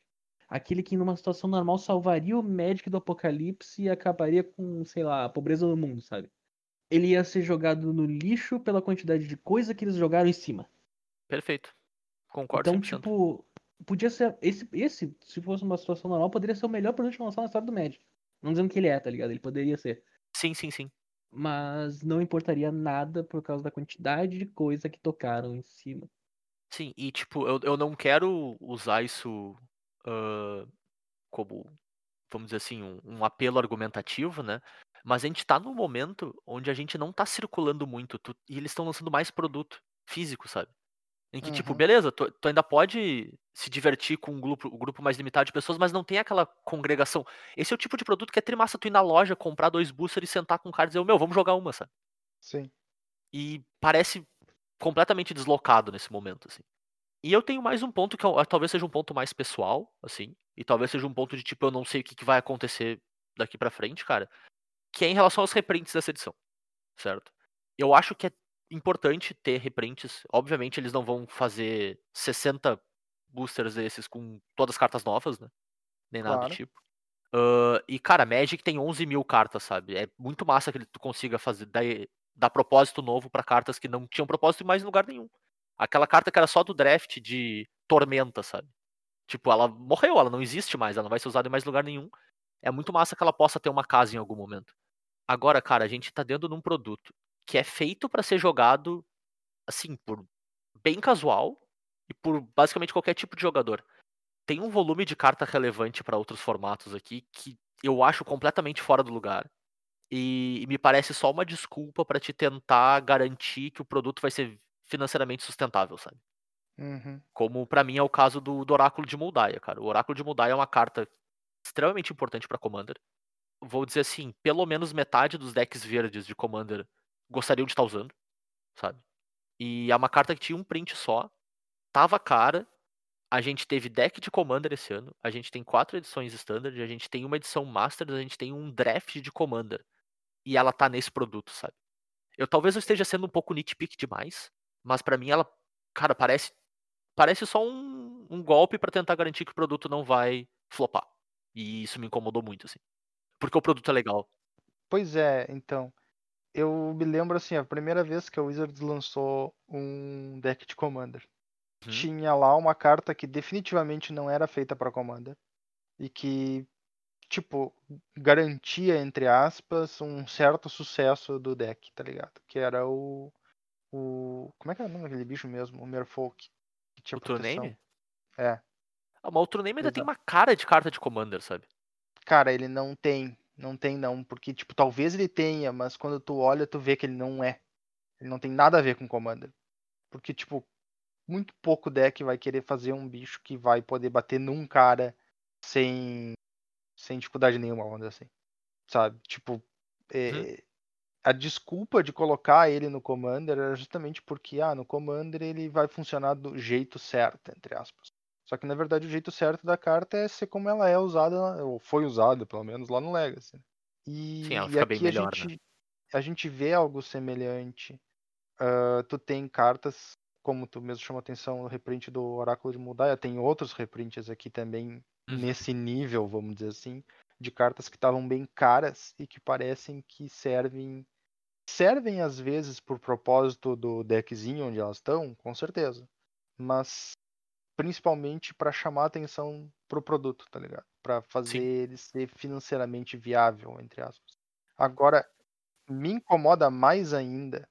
Aquele que numa situação normal salvaria o Magic do apocalipse e acabaria com, sei lá, a pobreza do mundo, sabe? Ele ia ser jogado no lixo pela quantidade de coisa que eles jogaram em cima.
Perfeito. Concordo
Então,
100%.
tipo, podia ser. Esse, esse, se fosse uma situação normal, poderia ser o melhor produto lançado na história do Magic. Não dizendo que ele é, tá ligado? Ele poderia ser.
Sim, sim, sim.
Mas não importaria nada por causa da quantidade de coisa que tocaram em cima.
Sim, e tipo, eu, eu não quero usar isso ah, como, vamos dizer assim, um, um apelo argumentativo, né? Mas a gente tá num momento onde a gente não tá circulando muito tu- e eles estão lançando mais produto físico, sabe? Em que, tipo,
Uhum.
beleza, tu, tu ainda pode se divertir com um grupo, um grupo mais limitado de pessoas, mas não tem aquela congregação. Esse é o tipo de produto que é trimassa tu ir na loja, comprar dois boosters e sentar com o cara e dizer, meu, vamos jogar uma, sabe?
Sim.
E parece completamente deslocado nesse momento, assim. E eu tenho mais um ponto que eu- talvez seja um ponto mais pessoal, assim, e talvez seja um ponto de tipo, eu não sei o que, que vai acontecer daqui pra frente, cara, que é em relação aos reprints dessa edição, certo? Eu acho que é importante ter reprints. Obviamente, eles não vão fazer 60 boosters desses com todas as cartas novas, né? Nem nada do
Claro.
tipo. Ah, e, cara, Magic tem 11 mil cartas, sabe? É muito massa que ele- tu consiga fazer, dar, dar propósito novo pra cartas que não tinham propósito em mais lugar nenhum. Aquela carta que era só do draft de Tormenta, sabe? Tipo, ela morreu, ela não existe mais, ela não vai ser usada em mais lugar nenhum. É muito massa que ela possa ter uma casa em algum momento. Agora, cara, a gente tá dentro de um produto que é feito pra ser jogado, assim, por bem casual e por basicamente qualquer tipo de jogador. Tem um volume de carta relevante pra outros formatos aqui que eu acho completamente fora do lugar. E, e me parece só uma desculpa pra te tentar garantir que o produto vai ser financeiramente sustentável, sabe?
Uhum.
Como pra mim é o caso do, do Oráculo de Moldaia, cara. O Oráculo de Moldaia é uma carta extremamente importante pra Commander. Vou dizer assim, pelo menos metade dos decks verdes de Commander gostariam de estar usando, sabe? E é uma carta que tinha um print só, tava cara. A gente teve deck de Commander esse ano, a gente tem quatro edições Standard, a gente tem uma edição Masters, a gente tem um draft de Commander. E ela tá nesse produto, sabe? Eu talvez eu esteja sendo um pouco nitpick demais, mas pra mim ela, cara, parece parece só um, um golpe pra tentar garantir que o produto não vai flopar. E isso me incomodou muito, assim. Porque o produto é legal.
Pois é, então. Eu me lembro assim, a primeira vez que a Wizards lançou um deck de Commander.
Uhum.
Tinha lá uma carta que definitivamente não era feita pra Commander. E que, tipo, garantia, entre aspas, um certo sucesso do deck, tá ligado? Que era o. o como é que era o nome daquele bicho mesmo? O Merfolk. Que tinha
O?
É.
Ah, mas o ainda tem uma cara de carta de Commander, sabe?
Cara, ele não tem. Não tem não, porque tipo, talvez ele tenha, mas quando tu olha, tu vê que ele não é. Ele não tem nada a ver com Commander. Porque tipo, muito pouco deck vai querer fazer um bicho que vai poder bater num cara sem sem dificuldade nenhuma, vamos dizer assim. Sabe? Tipo, é, a desculpa de colocar ele no Commander era justamente porque, ah, no Commander ele vai funcionar do jeito certo, entre aspas. Só que na verdade o jeito certo da carta é ser como ela é usada, ou foi usada, pelo menos, lá no Legacy. né? E,
Sim, ela fica
aqui
bem melhor,
a
né?
gente, a gente vê algo semelhante. Ah, tu tem cartas, como tu mesmo chamou atenção, o reprint do Oráculo de Mudaia, tem outros reprints aqui também
Uhum.
nesse nível, vamos dizer assim, de cartas que estavam bem caras e que parecem que servem servem às vezes por propósito do deckzinho onde elas estão, com certeza. Mas principalmente para chamar atenção pro produto, tá ligado? Para fazer
Sim.
ele ser financeiramente viável, entre aspas. Agora, me incomoda mais ainda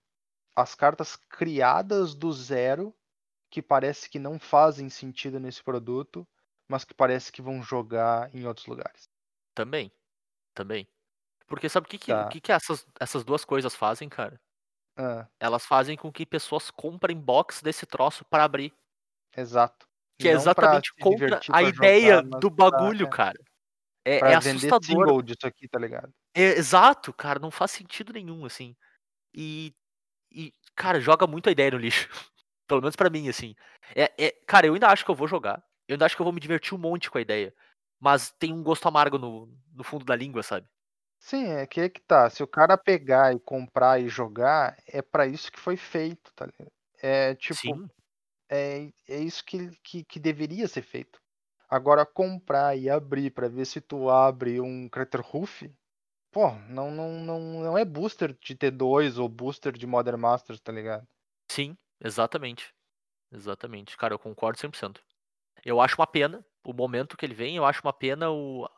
as cartas criadas do zero que parece que não fazem sentido nesse produto, mas que parece que vão jogar em outros lugares.
Também. Também. Porque sabe o que, que,
Tá.
o que, que essas, essas duas coisas fazem, cara?
Ah,
Elas fazem com que pessoas comprem box desse troço pra abrir.
exato.
Que é exatamente contra a ideia do bagulho,
é,
cara. É,
pra
é assustador.
single disso aqui, tá ligado?
É, exato, cara, não faz sentido nenhum, assim. E, e, cara, joga muito a ideia no lixo. Pelo menos pra mim, assim. É, é- cara, eu ainda acho que eu vou jogar. Eu ainda acho que eu vou me divertir um monte com a ideia. Mas tem um gosto amargo no, no fundo da língua, sabe?
Sim, é que é que tá. Se o cara pegar e comprar e jogar, é pra isso que foi feito, tá ligado? É tipo,
Sim,
é, é isso que, que, que deveria ser feito. Agora, comprar e abrir pra ver se tu abre um Craterhoof, pô, não, não, não, não é booster de T2 ou booster de Modern Masters, tá ligado?
sim, exatamente. Exatamente. Cara, eu concordo 100%. Eu acho uma pena o momento que ele vem, eu acho uma pena o,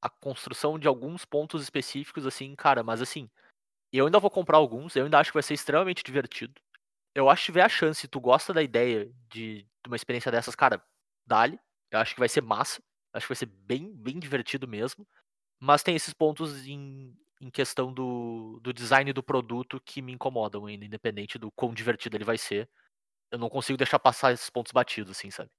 a construção de alguns pontos específicos, assim, cara, mas assim, eu ainda vou comprar alguns, eu ainda acho que vai ser extremamente divertido. Eu acho que tiver a chance, tu gosta da ideia de, de uma experiência dessas, cara, dale. Eu acho que vai ser massa. Acho que vai ser bem, bem divertido mesmo. Mas tem esses pontos em, em questão do, do design do produto que me incomodam ainda, independente do quão divertido ele vai ser. Eu não consigo deixar passar esses pontos batidos, assim, sabe?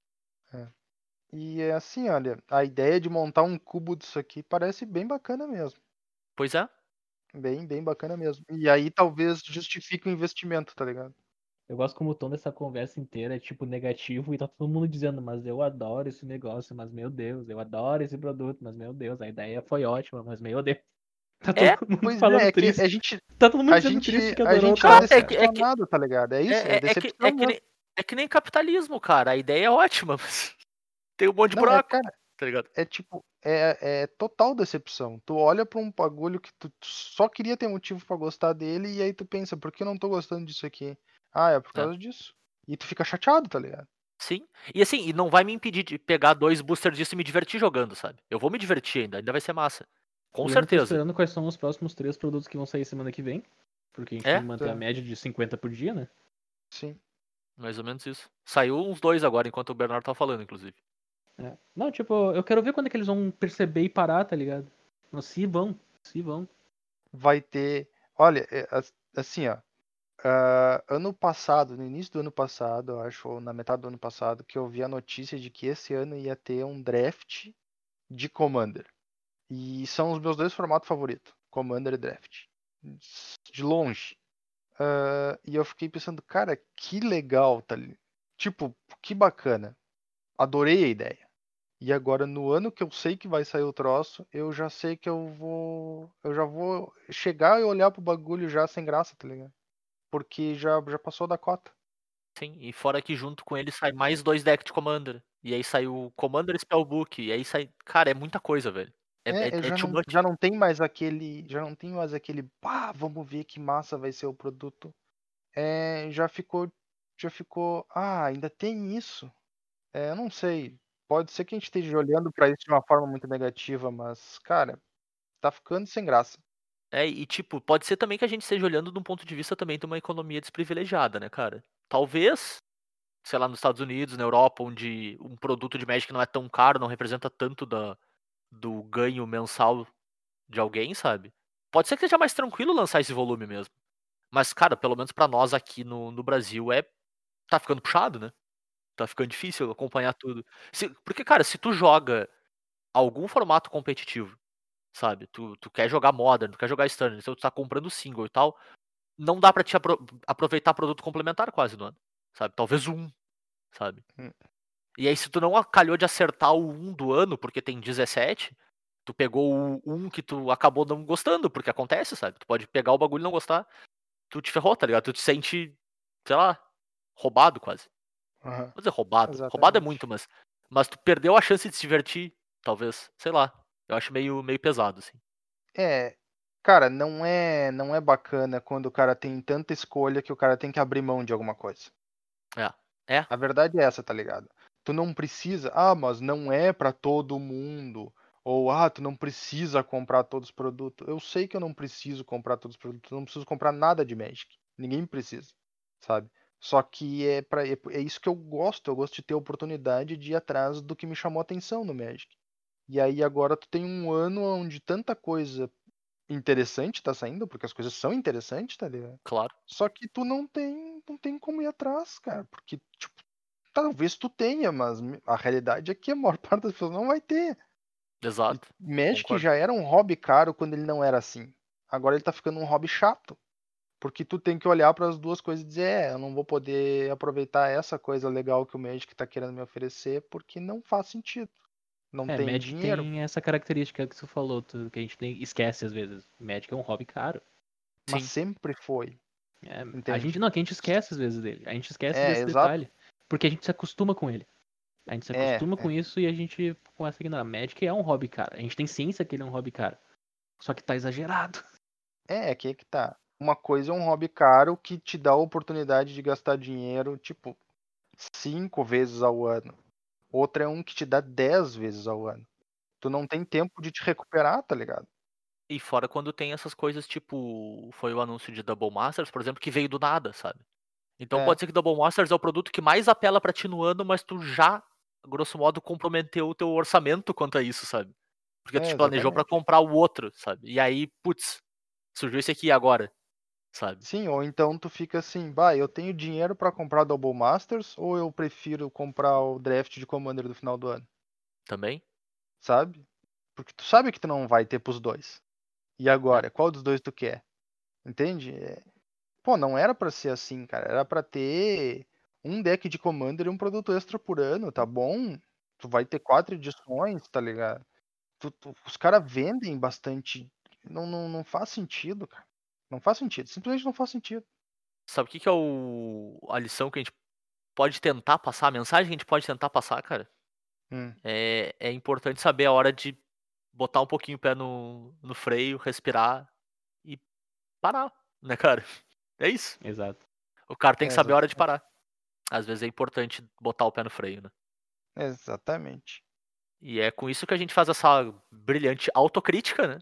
E é assim, olha, a ideia de montar um cubo disso aqui parece bem bacana mesmo.
Pois é.
Bem, bem bacana mesmo. E aí talvez justifique o investimento, tá ligado?
Eu gosto como o tom dessa conversa inteira é tipo negativo e tá todo mundo dizendo, mas eu adoro esse negócio, mas meu Deus, eu adoro esse produto, mas meu Deus, a ideia foi ótima, mas meu Deus. Tá todo
É,
mundo
Pois
falando
é, é que
triste.
a gente,
Tá todo mundo
a
dizendo
gente,
triste que
a
adorou.
gente
cara.
Cara,
tá
é que- é que-
tá ligado? É isso,
É,
é,
é- é que,
decepção
é, que nem, é que nem capitalismo, cara. A ideia é ótima, mas tem um monte de
Não, é,
buraco,
cara,
tá ligado?
é tipo, é, é total decepção. Tu olha pra um bagulho que tu só queria ter motivo pra gostar dele e aí tu pensa, por que eu não tô gostando disso aqui? Ah, é por
É.
causa disso. E tu fica chateado, tá ligado?
Sim. E assim, e não vai me impedir de pegar dois boosters disso e me divertir jogando, sabe? Eu vou me divertir ainda, ainda vai ser massa. Com
Eu ainda tô
certeza.
esperando quais são os próximos três produtos que vão sair semana que vem. Porque a gente
É?
tem que manter
Tá.
a média de 50 por dia, né?
Sim.
Mais ou menos isso. Saiu uns dois agora, enquanto o Bernardo tá falando, inclusive.
É. Não, tipo, eu quero ver quando é que eles vão perceber e parar, tá ligado? Se vão, se vão.
Vai ter. Olha, é, as- assim, ó. ah, ano passado, no início do ano passado, eu acho, ou na metade do ano passado, que eu vi a notícia de que esse ano ia ter um draft de Commander. E são os meus dois formatos favoritos, Commander e Draft. De longe. Ah, e eu fiquei pensando, cara, que legal, tá Tipo, que bacana. Adorei a ideia. E agora, no ano que eu sei que vai sair o troço, eu já sei que eu vou. Eu já vou chegar e olhar pro bagulho já sem graça, tá ligado? Porque já, já passou da cota.
Sim, e fora que junto com ele sai mais dois decks de Commander. E aí sai o Commander Spellbook. E aí sai. Cara, é muita coisa, velho. É,
É,
é, é
já, não, já não tem mais aquele. Já não tem mais aquele. Pá, vamos ver que massa vai ser o produto. É, já ficou. Já ficou. Ah, ainda tem isso. É, eu não sei. Pode ser que a gente esteja olhando pra isso de uma forma muito negativa, mas, cara, tá ficando sem graça.
É, e tipo, pode ser também que a gente esteja olhando de um ponto de vista também de uma economia desprivilegiada, né, cara? Talvez, sei lá, nos Estados Unidos, na Europa, onde um produto de Magic não é tão caro, não representa tanto da, do ganho mensal de alguém, sabe? Pode ser que seja mais tranquilo lançar esse volume mesmo. Mas, cara, pelo menos pra nós aqui no, no Brasil é. Tá ficando puxado, né? Tá ficando difícil acompanhar tudo. Se- porque, cara, se tu joga algum formato competitivo, sabe? Tu, tu quer jogar Modern, tu quer jogar Standard, então tu tá comprando single e tal, não dá pra te apro- aproveitar produto complementar quase no ano, sabe? Talvez um, sabe?
Hum.
E aí se tu não calhou de acertar o 1 do ano, porque tem 17, tu pegou o 1 que tu acabou não gostando, porque acontece, sabe? Tu pode pegar o bagulho e não gostar, tu te ferrou, tá ligado? Tu te sente, sei lá, roubado quase.
Aham.
Vou dizer roubado. Roubado é
Exatamente.
muito, mas. Mas tu perdeu a chance de se divertir, talvez. Sei lá. Eu acho meio, meio pesado, assim.
É, cara, não é, não é bacana quando o cara tem tanta escolha que o cara tem que abrir mão de alguma coisa.
É. É.
A verdade é essa, tá ligado? Tu não precisa, ah, mas não é pra todo mundo. Ou, ah, tu não precisa comprar todos os produtos. Eu sei que eu não preciso comprar todos os produtos, eu não preciso comprar nada de Magic. Ninguém precisa, sabe? Só que é, pra, é, é isso que eu gosto, eu gosto de ter a oportunidade de ir atrás do que me chamou a atenção no Magic. E aí agora tu tem um ano onde tanta coisa interessante tá saindo, porque as coisas são interessantes, tá ligado?
Claro.
Só que tu não tem, não tem como ir atrás, cara, porque tipo, talvez tu tenha, mas a realidade é que a maior parte das pessoas não vai ter.
Exato.
Magic já era um hobby caro quando ele não era assim. Agora ele tá ficando um hobby chato. Porque tu tem que olhar para as duas coisas e dizer, é, eu não vou poder aproveitar essa coisa legal que o Magic tá querendo me oferecer porque não faz sentido. Não
É,
tem
Magic
dinheiro.
tem essa característica que você falou, tu- que a gente tem- esquece às vezes. Magic é um hobby caro.
Mas
Sim.
sempre foi.
É, a gente não, que a gente esquece às vezes dele. A gente esquece
É,
desse
exato.
detalhe. Porque a gente se acostuma com ele. A gente se
É,
acostuma
é.
com isso e a gente começa a ignorar. Magic é um hobby caro. A gente tem ciência que ele é um hobby caro. Só que tá exagerado.
É, que é que tá. Uma coisa é um hobby caro que te dá a oportunidade de gastar dinheiro, tipo, cinco vezes ao ano. Outra é um que te dá dez vezes ao ano. Tu não tem tempo de te recuperar, tá ligado?
E fora quando tem essas coisas, tipo, foi o anúncio de Double Masters, por exemplo, que veio do nada, sabe? Então
É.
pode ser que Double Masters é o produto que mais apela pra ti no ano, mas tu já grosso modo, comprometeu o teu orçamento quanto a isso, sabe? Porque tu
É,
te planejou pra comprar o outro, sabe? E aí, putz, surgiu esse aqui agora, sabe?
Sim, ou então tu fica assim, bah, eu tenho dinheiro pra comprar Double Masters ou eu prefiro comprar o draft de Commander do final do ano,
Também.
sabe? Porque tu sabe que tu não vai ter pros dois. E agora, qual dos dois tu quer? Entende? É- Pô, não era pra ser assim, cara. Era pra ter um deck de Commander e um produto extra por ano, tá bom? Tu vai ter quatro edições, tá ligado? Tu- tu- os caras vendem bastante. Não, não, não faz sentido, cara. Não faz sentido. Simplesmente não faz sentido.
Sabe o que, que é o... a lição que a gente pode tentar passar, a mensagem que a gente pode tentar passar, cara?
Hum.
É, é importante saber a hora de botar um pouquinho o pé no, no freio, respirar e parar, né, cara? É isso.
Exato.
O cara tem que
É,
saber a hora de parar. Às vezes é importante botar o pé no freio, né?
Exatamente.
E é com isso que a gente faz essa brilhante autocrítica, né?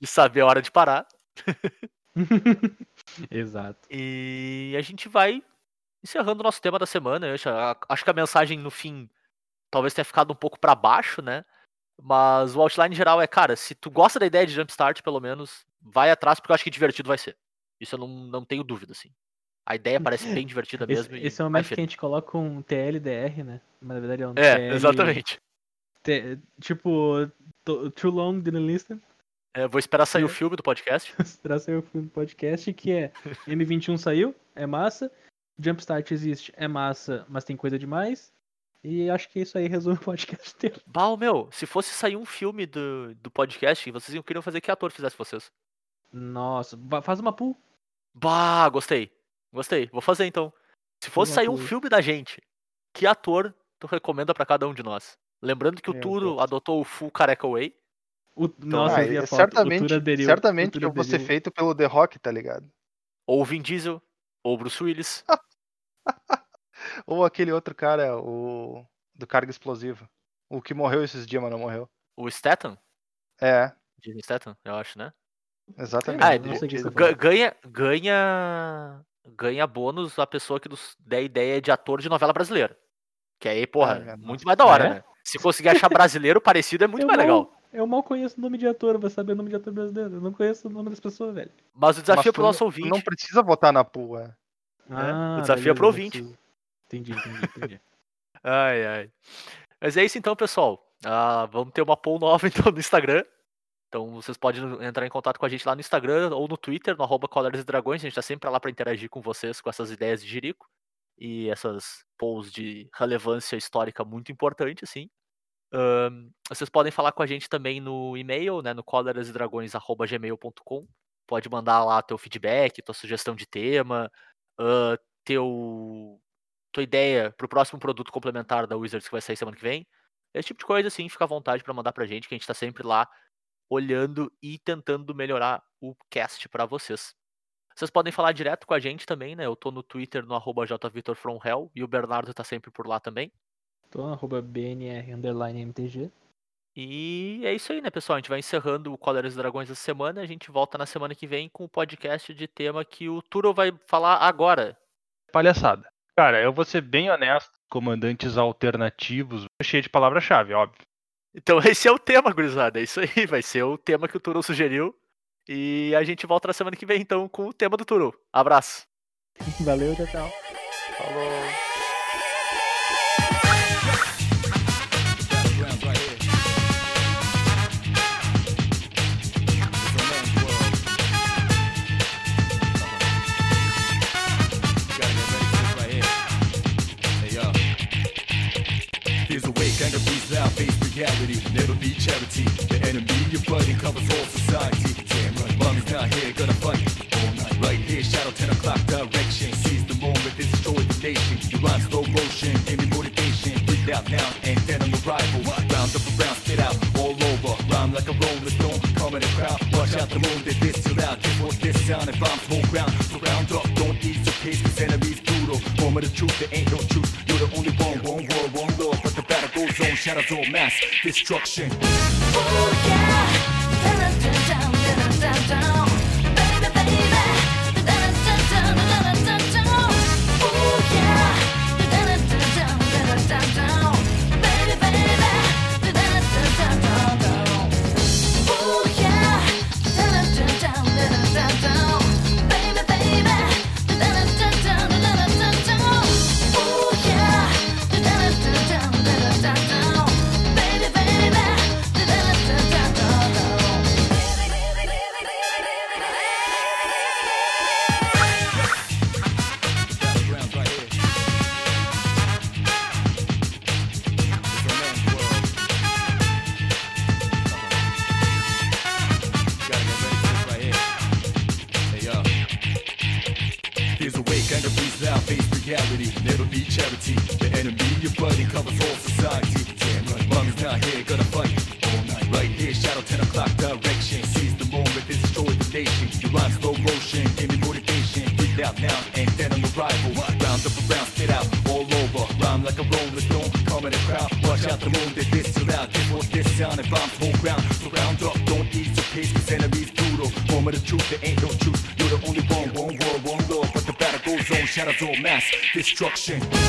De saber a hora de parar.
Exato.
E a gente vai encerrando o nosso tema da semana. Eu acho, acho que a mensagem no fim talvez tenha ficado um pouco pra baixo, né? Mas o outline geral é, cara, se tu gosta da ideia de Jumpstart, pelo menos, vai atrás, porque eu acho que divertido vai ser. Isso eu não, não tenho dúvida, assim. A ideia parece bem divertida mesmo.
Esse, esse é o momento que a gente coloca um TLDR, né? Mas na verdade é um
É,
TL...
exatamente.
T- tipo, to- Too Long Didn't Listen.
É, vou esperar sair o
É.
filme do podcast.
Pra ser o filme do podcast, que é M21 saiu, é massa. Jumpstart existe, é massa, mas tem coisa demais. E acho que isso aí resume o podcast inteiro.
Bah, ô, meu, se fosse sair um filme do, do podcast, vocês iam querer fazer que ator fizesse vocês?
Nossa, faz uma pool.
Bah, gostei. Gostei. Vou fazer então. Se fosse sair um filme da gente, que ator tu recomenda pra cada um de nós? Lembrando que o Turo adotou o Full Careca Way.
O- nossa,
Ah,
eu vi a
é-
foto.
certamente,
o Tura aderiu,
certamente
o
eu vou ser feito pelo The Rock, tá ligado?
Ou o Vin Diesel. Ou o Bruce Willis.
Ou aquele outro cara, o do carga explosiva. O que morreu esses dias, mas não morreu.
O Statham.
É,
Jason Statham, eu acho, né?
exatamente.
Ah,
não o falando.
ganha, ganha, ganha bônus a pessoa que nos der ideia de ator de novela brasileira. Que aí, porra,
minha
muito mais da hora,
é?
né? Se conseguir achar brasileiro parecido, é muito
eu
mais
mal,
legal.
Eu mal conheço o nome de ator, vou saber o nome de ator brasileiro. Eu não conheço o nome das pessoas, velho.
Mas o desafio
Mas
pro
tu
nosso ouvinte.
Não precisa votar na pool, é.
Ah,
desafio é pro
não
ouvinte.
preciso. Entendi, entendi, entendi.
Ai, ai. Mas é isso então, pessoal. Ah, vamos ter uma poll nova então no Instagram. Então vocês podem entrar em contato com a gente lá no Instagram ou no Twitter, no arroba e Dragões. A gente tá sempre lá para interagir com vocês com essas ideias de Jirico. E essas polls de relevância histórica muito importante, assim. Vocês podem falar com a gente também no e-mail, né, no colerasedragões.gmail.com. Pode mandar lá teu feedback, tua sugestão de tema, ah, teu tua ideia pro próximo produto complementar da Wizards que vai sair semana que vem. Esse tipo de coisa, assim, fica à vontade para mandar pra gente, que a gente tá sempre lá olhando e tentando melhorar o cast para vocês. Vocês podem falar direto com a gente também, né? Eu tô no Twitter no jvitorfromhell e o Bernardo tá sempre por lá também.
Tô arroba BNR underline MTG.
E é isso aí, né, pessoal? A gente vai encerrando o Coleras e Dragões essa semana. A gente volta na semana que vem com o podcast de tema que o Turo vai falar agora.
Palhaçada. Cara, eu vou ser bem honesto. Comandantes alternativos, cheio de palavra-chave, óbvio.
Então esse é o tema, gurizada. É isso aí. Vai ser o tema que o Turo sugeriu. E a gente volta na semana que vem, então, com o tema do Turo. Abraço.
Valeu, tchau, tchau.
Falou.
Never be charity. The enemy your buddy, covers all society. Damn right, mommy's not here, gonna fight all night. Right here, shadow 10 o'clock direction. Seize the moment, destroy the nation. You run slow motion, give me motivation. Breathe out now, and then on the rival. Round up around, spit out all over. Rhyme like a rolling stone, come in the crowd. Watch out the moon, they this too loud. Just watch this sound and bombs whole ground. Surround up, don't ease your pace, cause enemies brutal. Moment of the truth, there ain't no truth. You're the only one, one world, one love zone, shadow zone, mass destruction.
Oh yeah,
destruction.